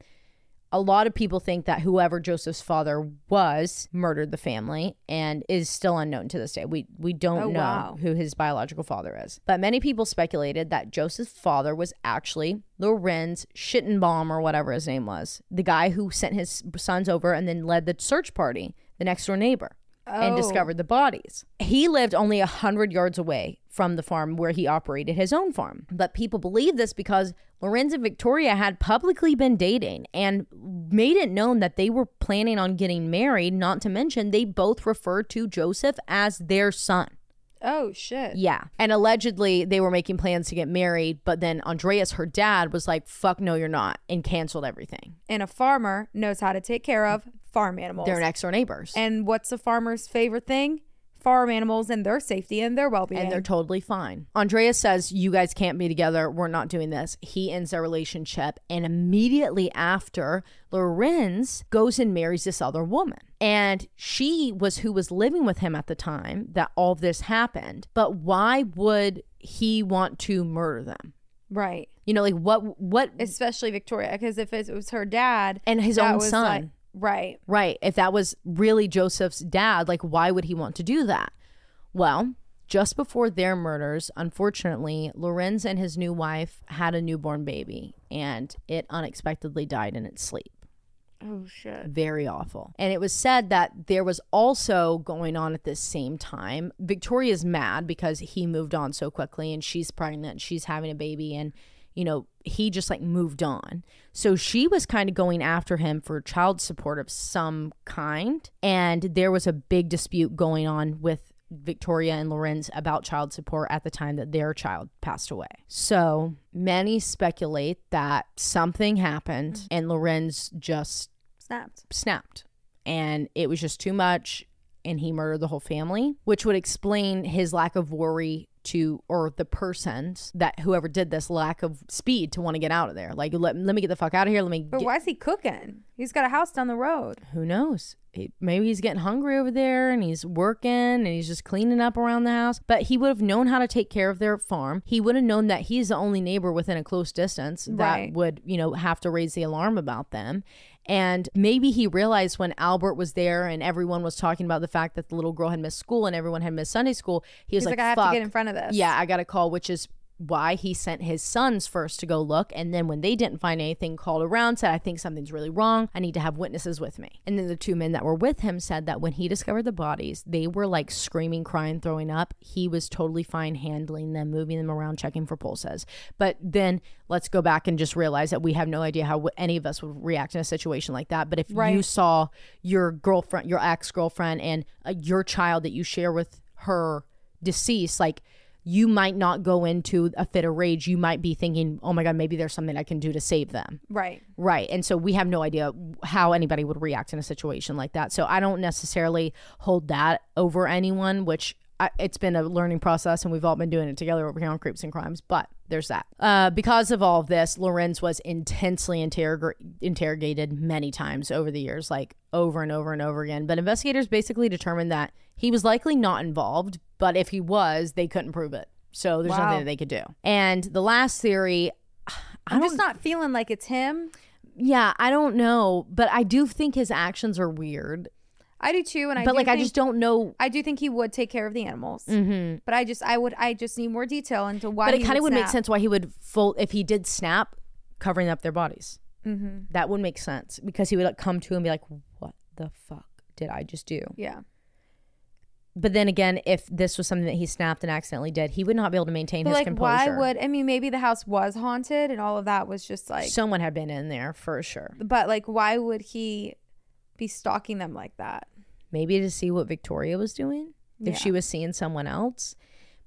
A lot of people think that whoever Joseph's father was murdered the family and is still unknown to this day. We we don't Oh, know wow. who his biological father is. But many people speculated that Joseph's father was actually Lorenz Schittenbaum or whatever his name was, the guy who sent his sons over and then led the search party, the next door neighbor, and Oh. discovered the bodies. He lived only a hundred yards away from the farm where he operated his own farm. But people believe this because Lorenz and Victoria had publicly been dating and made it known that they were planning on getting married, not to mention they both referred to Joseph as their son. Oh shit. Yeah. And allegedly they were making plans to get married, but then Andreas, her dad, was like, fuck no, you're not, and canceled everything. And a farmer knows how to take care of farm animals. They're next door neighbors. and what's a farmer's favorite thing? Farm animals and their safety and their well-being. and they're totally fine. Andrea says, You guys can't be together. We're not doing this. He ends their relationship. And immediately after, Lorenz goes and marries this other woman. And she was who was living with him at the time that all this happened. But why would he want to murder them? right. You know, like what, what, Especially Victoria, because if it was her dad and his own son. like- right. Right. If that was really Joseph's dad, like why would he want to do that? Well, just before their murders, unfortunately, Lorenz and his new wife had a newborn baby and it unexpectedly died in its sleep. Oh shit. Very awful. And it was said that there was also going on at this same time. Victoria's mad because he moved on so quickly and she's pregnant, she's having a baby, and you know, he just like moved on. So she was kind of going after him for child support of some kind. And there was a big dispute going on with Victoria and Lorenz about child support at the time that their child passed away. So many speculate that something happened mm-hmm. and Lorenz just Snapped. snapped and it was just too much and he murdered the whole family which would explain his lack of worry to or the person's that whoever did this lack of speed to want to get out of there like let, let me get the fuck out of here let me But get, why is he cooking? He's got a house down the road. who knows He- maybe he's getting hungry over there and he's working and he's just cleaning up around the house but he would have known how to take care of their farm he would have known that he's the only neighbor within a close distance that Right. would you know have to raise the alarm about them and maybe he realized when Albert was there and everyone was talking about the fact that the little girl had missed school and everyone had missed Sunday school. He was He's like, like, I have "Fuck, to get in front of this. yeah, I got a call, which is why he sent his sons first to go look. And then when they didn't find anything, called around, said, I think something's really wrong. I need to have witnesses with me. And then the two men that were with him said that when he discovered the bodies, they were like screaming, crying, throwing up. He was totally fine handling them, moving them around, checking for pulses. But then let's go back and just realize that we have no idea how any of us would react in a situation like that. But if you saw your girlfriend, your ex girlfriend, and uh, your child that you share with her deceased, like you might not go into a fit of rage. You might be thinking, oh my God, maybe there's something I can do to save them. Right. Right. And so we have no idea how anybody would react in a situation like that. So I don't necessarily hold that over anyone, which I, it's been a learning process and we've all been doing it together over here on Creeps and Crimes. But there's that. Uh, because of all of this, Lorenz was intensely interrog- interrogated many times over the years, like over and over and over again. But investigators basically determined that he was likely not involved, but if he was, they couldn't prove it. So there's Wow. nothing that they could do. And the last theory, I'm just not feeling like it's him. yeah, I don't know, but I do think his actions are weird. I do too, and I but do like, I think- just don't know. I do think he would take care of the animals. Mm-hmm. But I just I would I just need more detail into why. But it he kind of would make snap. sense why he would full if he did snap, covering up their bodies. Mm-hmm. That would make sense because he would like come to and be like, "What the fuck did I just do?" Yeah. But then again, if this was something that he snapped and accidentally did, he would not be able to maintain But his like, why would I mean? Maybe the house was haunted, and all of that was just like. someone had been in there for sure? but like, why would he be stalking them like that? Maybe to see what Victoria was doing if she was seeing someone else.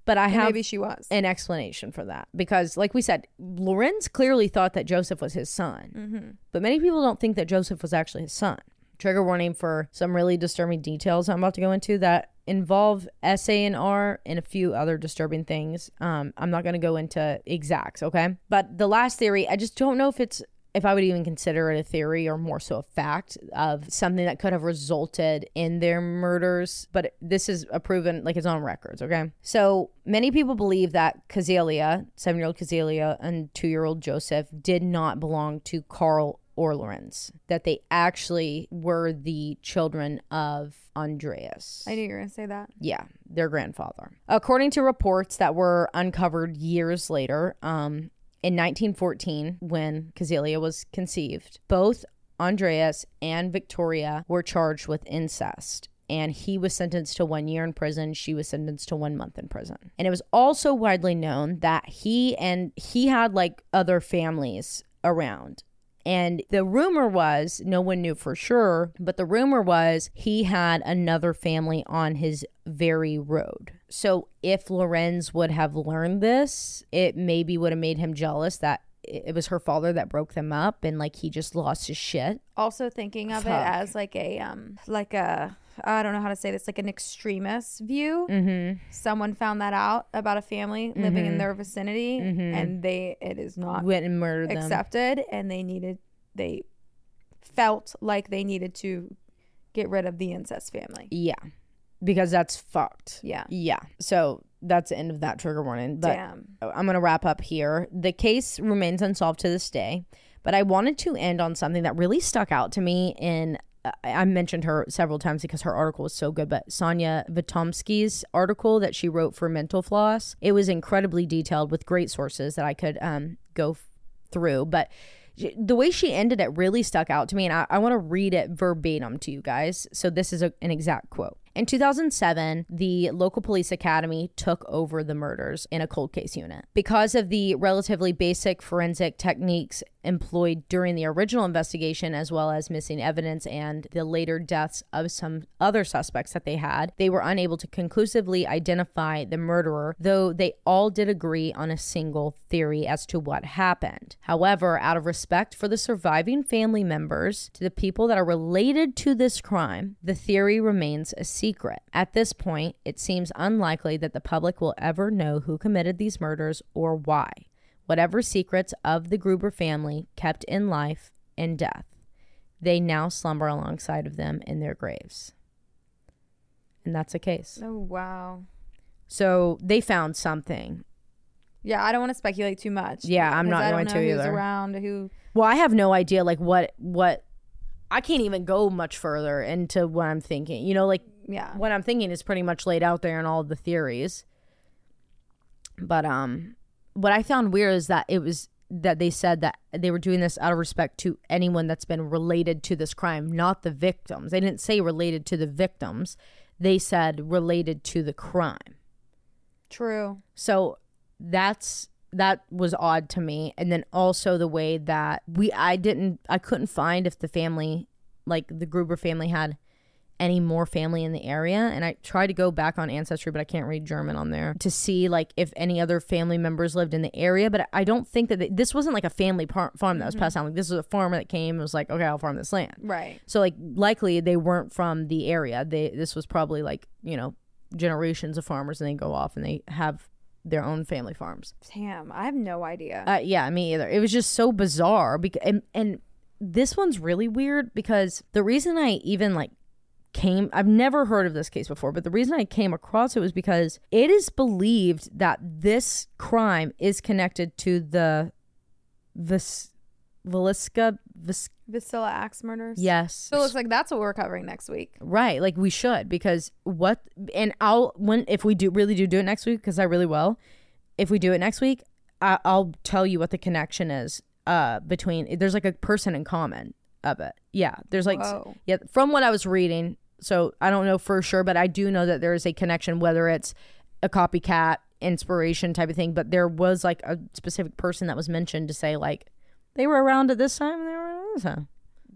But I have maybe she was. an explanation for that because like we said lorenz clearly thought that joseph was his son mm-hmm. but many people don't think that joseph was actually his son trigger warning for some really disturbing details i'm about to go into that involve SANR and a few other disturbing things. Um, I'm not going to go into exacts, okay? But the last theory, I just don't know if it's if I would even consider it a theory or more so a fact of something that could have resulted in their murders, but this is a proven like it's on records, okay? So many people believe that Cäzilia, seven year old Cäzilia, and two year old Joseph did not belong to Carl or Lorenz, that they actually were the children of Andreas. I knew you were gonna say that. Yeah, their grandfather. According to reports that were uncovered years later, um, in 1914, when Cäzilia was conceived, both Andreas and Victoria were charged with incest. And he was sentenced to one year in prison. She was sentenced to one month in prison. And it was also widely known that he and he had like other families around. And the rumor was, no one knew for sure, but the rumor was he had another family on his very road. So if Lorenz would have learned this, it maybe would have made him jealous that it was her father that broke them up and like he just lost his shit. Also thinking of Fuck. it as like a um like a I don't know how to say this like an extremist view. Mm-hmm. Someone found that out about a family living in their vicinity, Mhm. and they it is not Went and murdered them. accepted, and they needed they felt like they needed to get rid of the incest family. yeah. Because that's fucked. Yeah. Yeah. So that's the end of that trigger warning. But Damn. I'm going to wrap up here. The case remains unsolved to this day, but I wanted to end on something that really stuck out to me in I mentioned her several times because her article was so good, but Sonia Vitomsky's article that she wrote for Mental Floss, it was incredibly detailed with great sources that I could um, go f- through. But the way she ended it really stuck out to me, and I, I want to read it verbatim to you guys. So this is a, an exact quote. In 2007, the local police academy took over the murders in a cold case unit. Because of the relatively basic forensic techniques employed during the original investigation, as well as missing evidence and the later deaths of some other suspects that they had, they were unable to conclusively identify the murderer, though they all did agree on a single theory as to what happened. However, out of respect for the surviving family members, to the people that are related to this crime, the theory remains a secret. At this point, it seems unlikely that the public will ever know who committed these murders or why. Whatever secrets of the Gruber family kept in life and death, they now slumber alongside of them in their graves. And that's a case. Oh wow. So they found something. Yeah, I don't want to speculate too much. Yeah, I'm not I don't going know to who's either. around who. Well, I have no idea like what what I can't even go much further into what I'm thinking. You know, like Yeah. what I'm thinking is pretty much laid out there in all the theories. But um what I found weird is that it was that they said that they were doing this out of respect to anyone that's been related to this crime, not the victims. They didn't say related to the victims. They said related to the crime. True. So that's that was odd to me and then also the way that we I didn't I couldn't find if the family like the Gruber family had any more family in the area and I tried to go back on ancestry but I can't read German on there to see like if any other family members lived in the area but I don't think that they, this wasn't like a family par- farm that was passed down like this was a farmer that came and was like okay I'll farm this land Right. so like likely they weren't from the area. They this was probably like, you know, generations of farmers and they go off and they have their own family farms. Damn, I have no idea. Uh, yeah, me either. It was just so bizarre because and, and this one's really weird because the reason I even like came I've never heard of this case before, but the reason I came across it was because it is believed that this crime is connected to the Vis Velisca Vis Vasilla axe murders. yes. So it looks like that's what we're covering next week. Right, like we should because what and I'll when if we do really do do it next week because I really will. If we do it next week, I, I'll tell you what the connection is uh between. There's like a person in common of it. Yeah, there's like Whoa. yeah from what I was reading. So I don't know for sure, but I do know that there is a connection, whether it's a copycat inspiration type of thing. But there was like a specific person that was mentioned to say like they were around at this time and they were around at this time.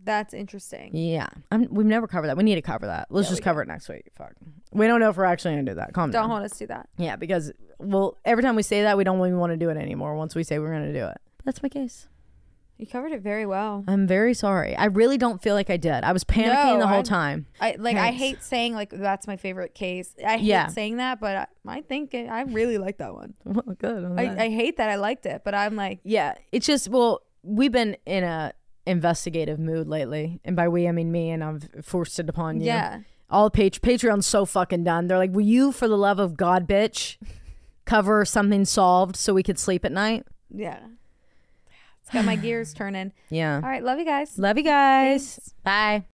That's interesting. Yeah, I'm, we've never covered that. We need to cover that. Let's just cover it next week. Fuck. We don't know if we're actually gonna do that. Calm Don't down. hold us to do that. Yeah, because well, every time we say that, we don't even want to do it anymore. Once we say we're gonna do it, that's my case. You covered it very well. I'm very sorry. I really don't feel like I did. I was panicking No, the whole I- time. I like. I Thanks. hate saying like that's my favorite case. I hate Yeah. saying that, but I, I think it, I really like that one. Well, good. I'm glad. I, I hate that I liked it, but I'm like, yeah, it's just well, we've been in a investigative mood lately, and by we I mean me, and I've forced it upon you. yeah, all page Patreon's so fucking done. They're like, will you, for the love of God, bitch, cover something solved so we could sleep at night? yeah. It's got my gears turning. Yeah. All right, love you guys. Love you guys. Thanks. Bye.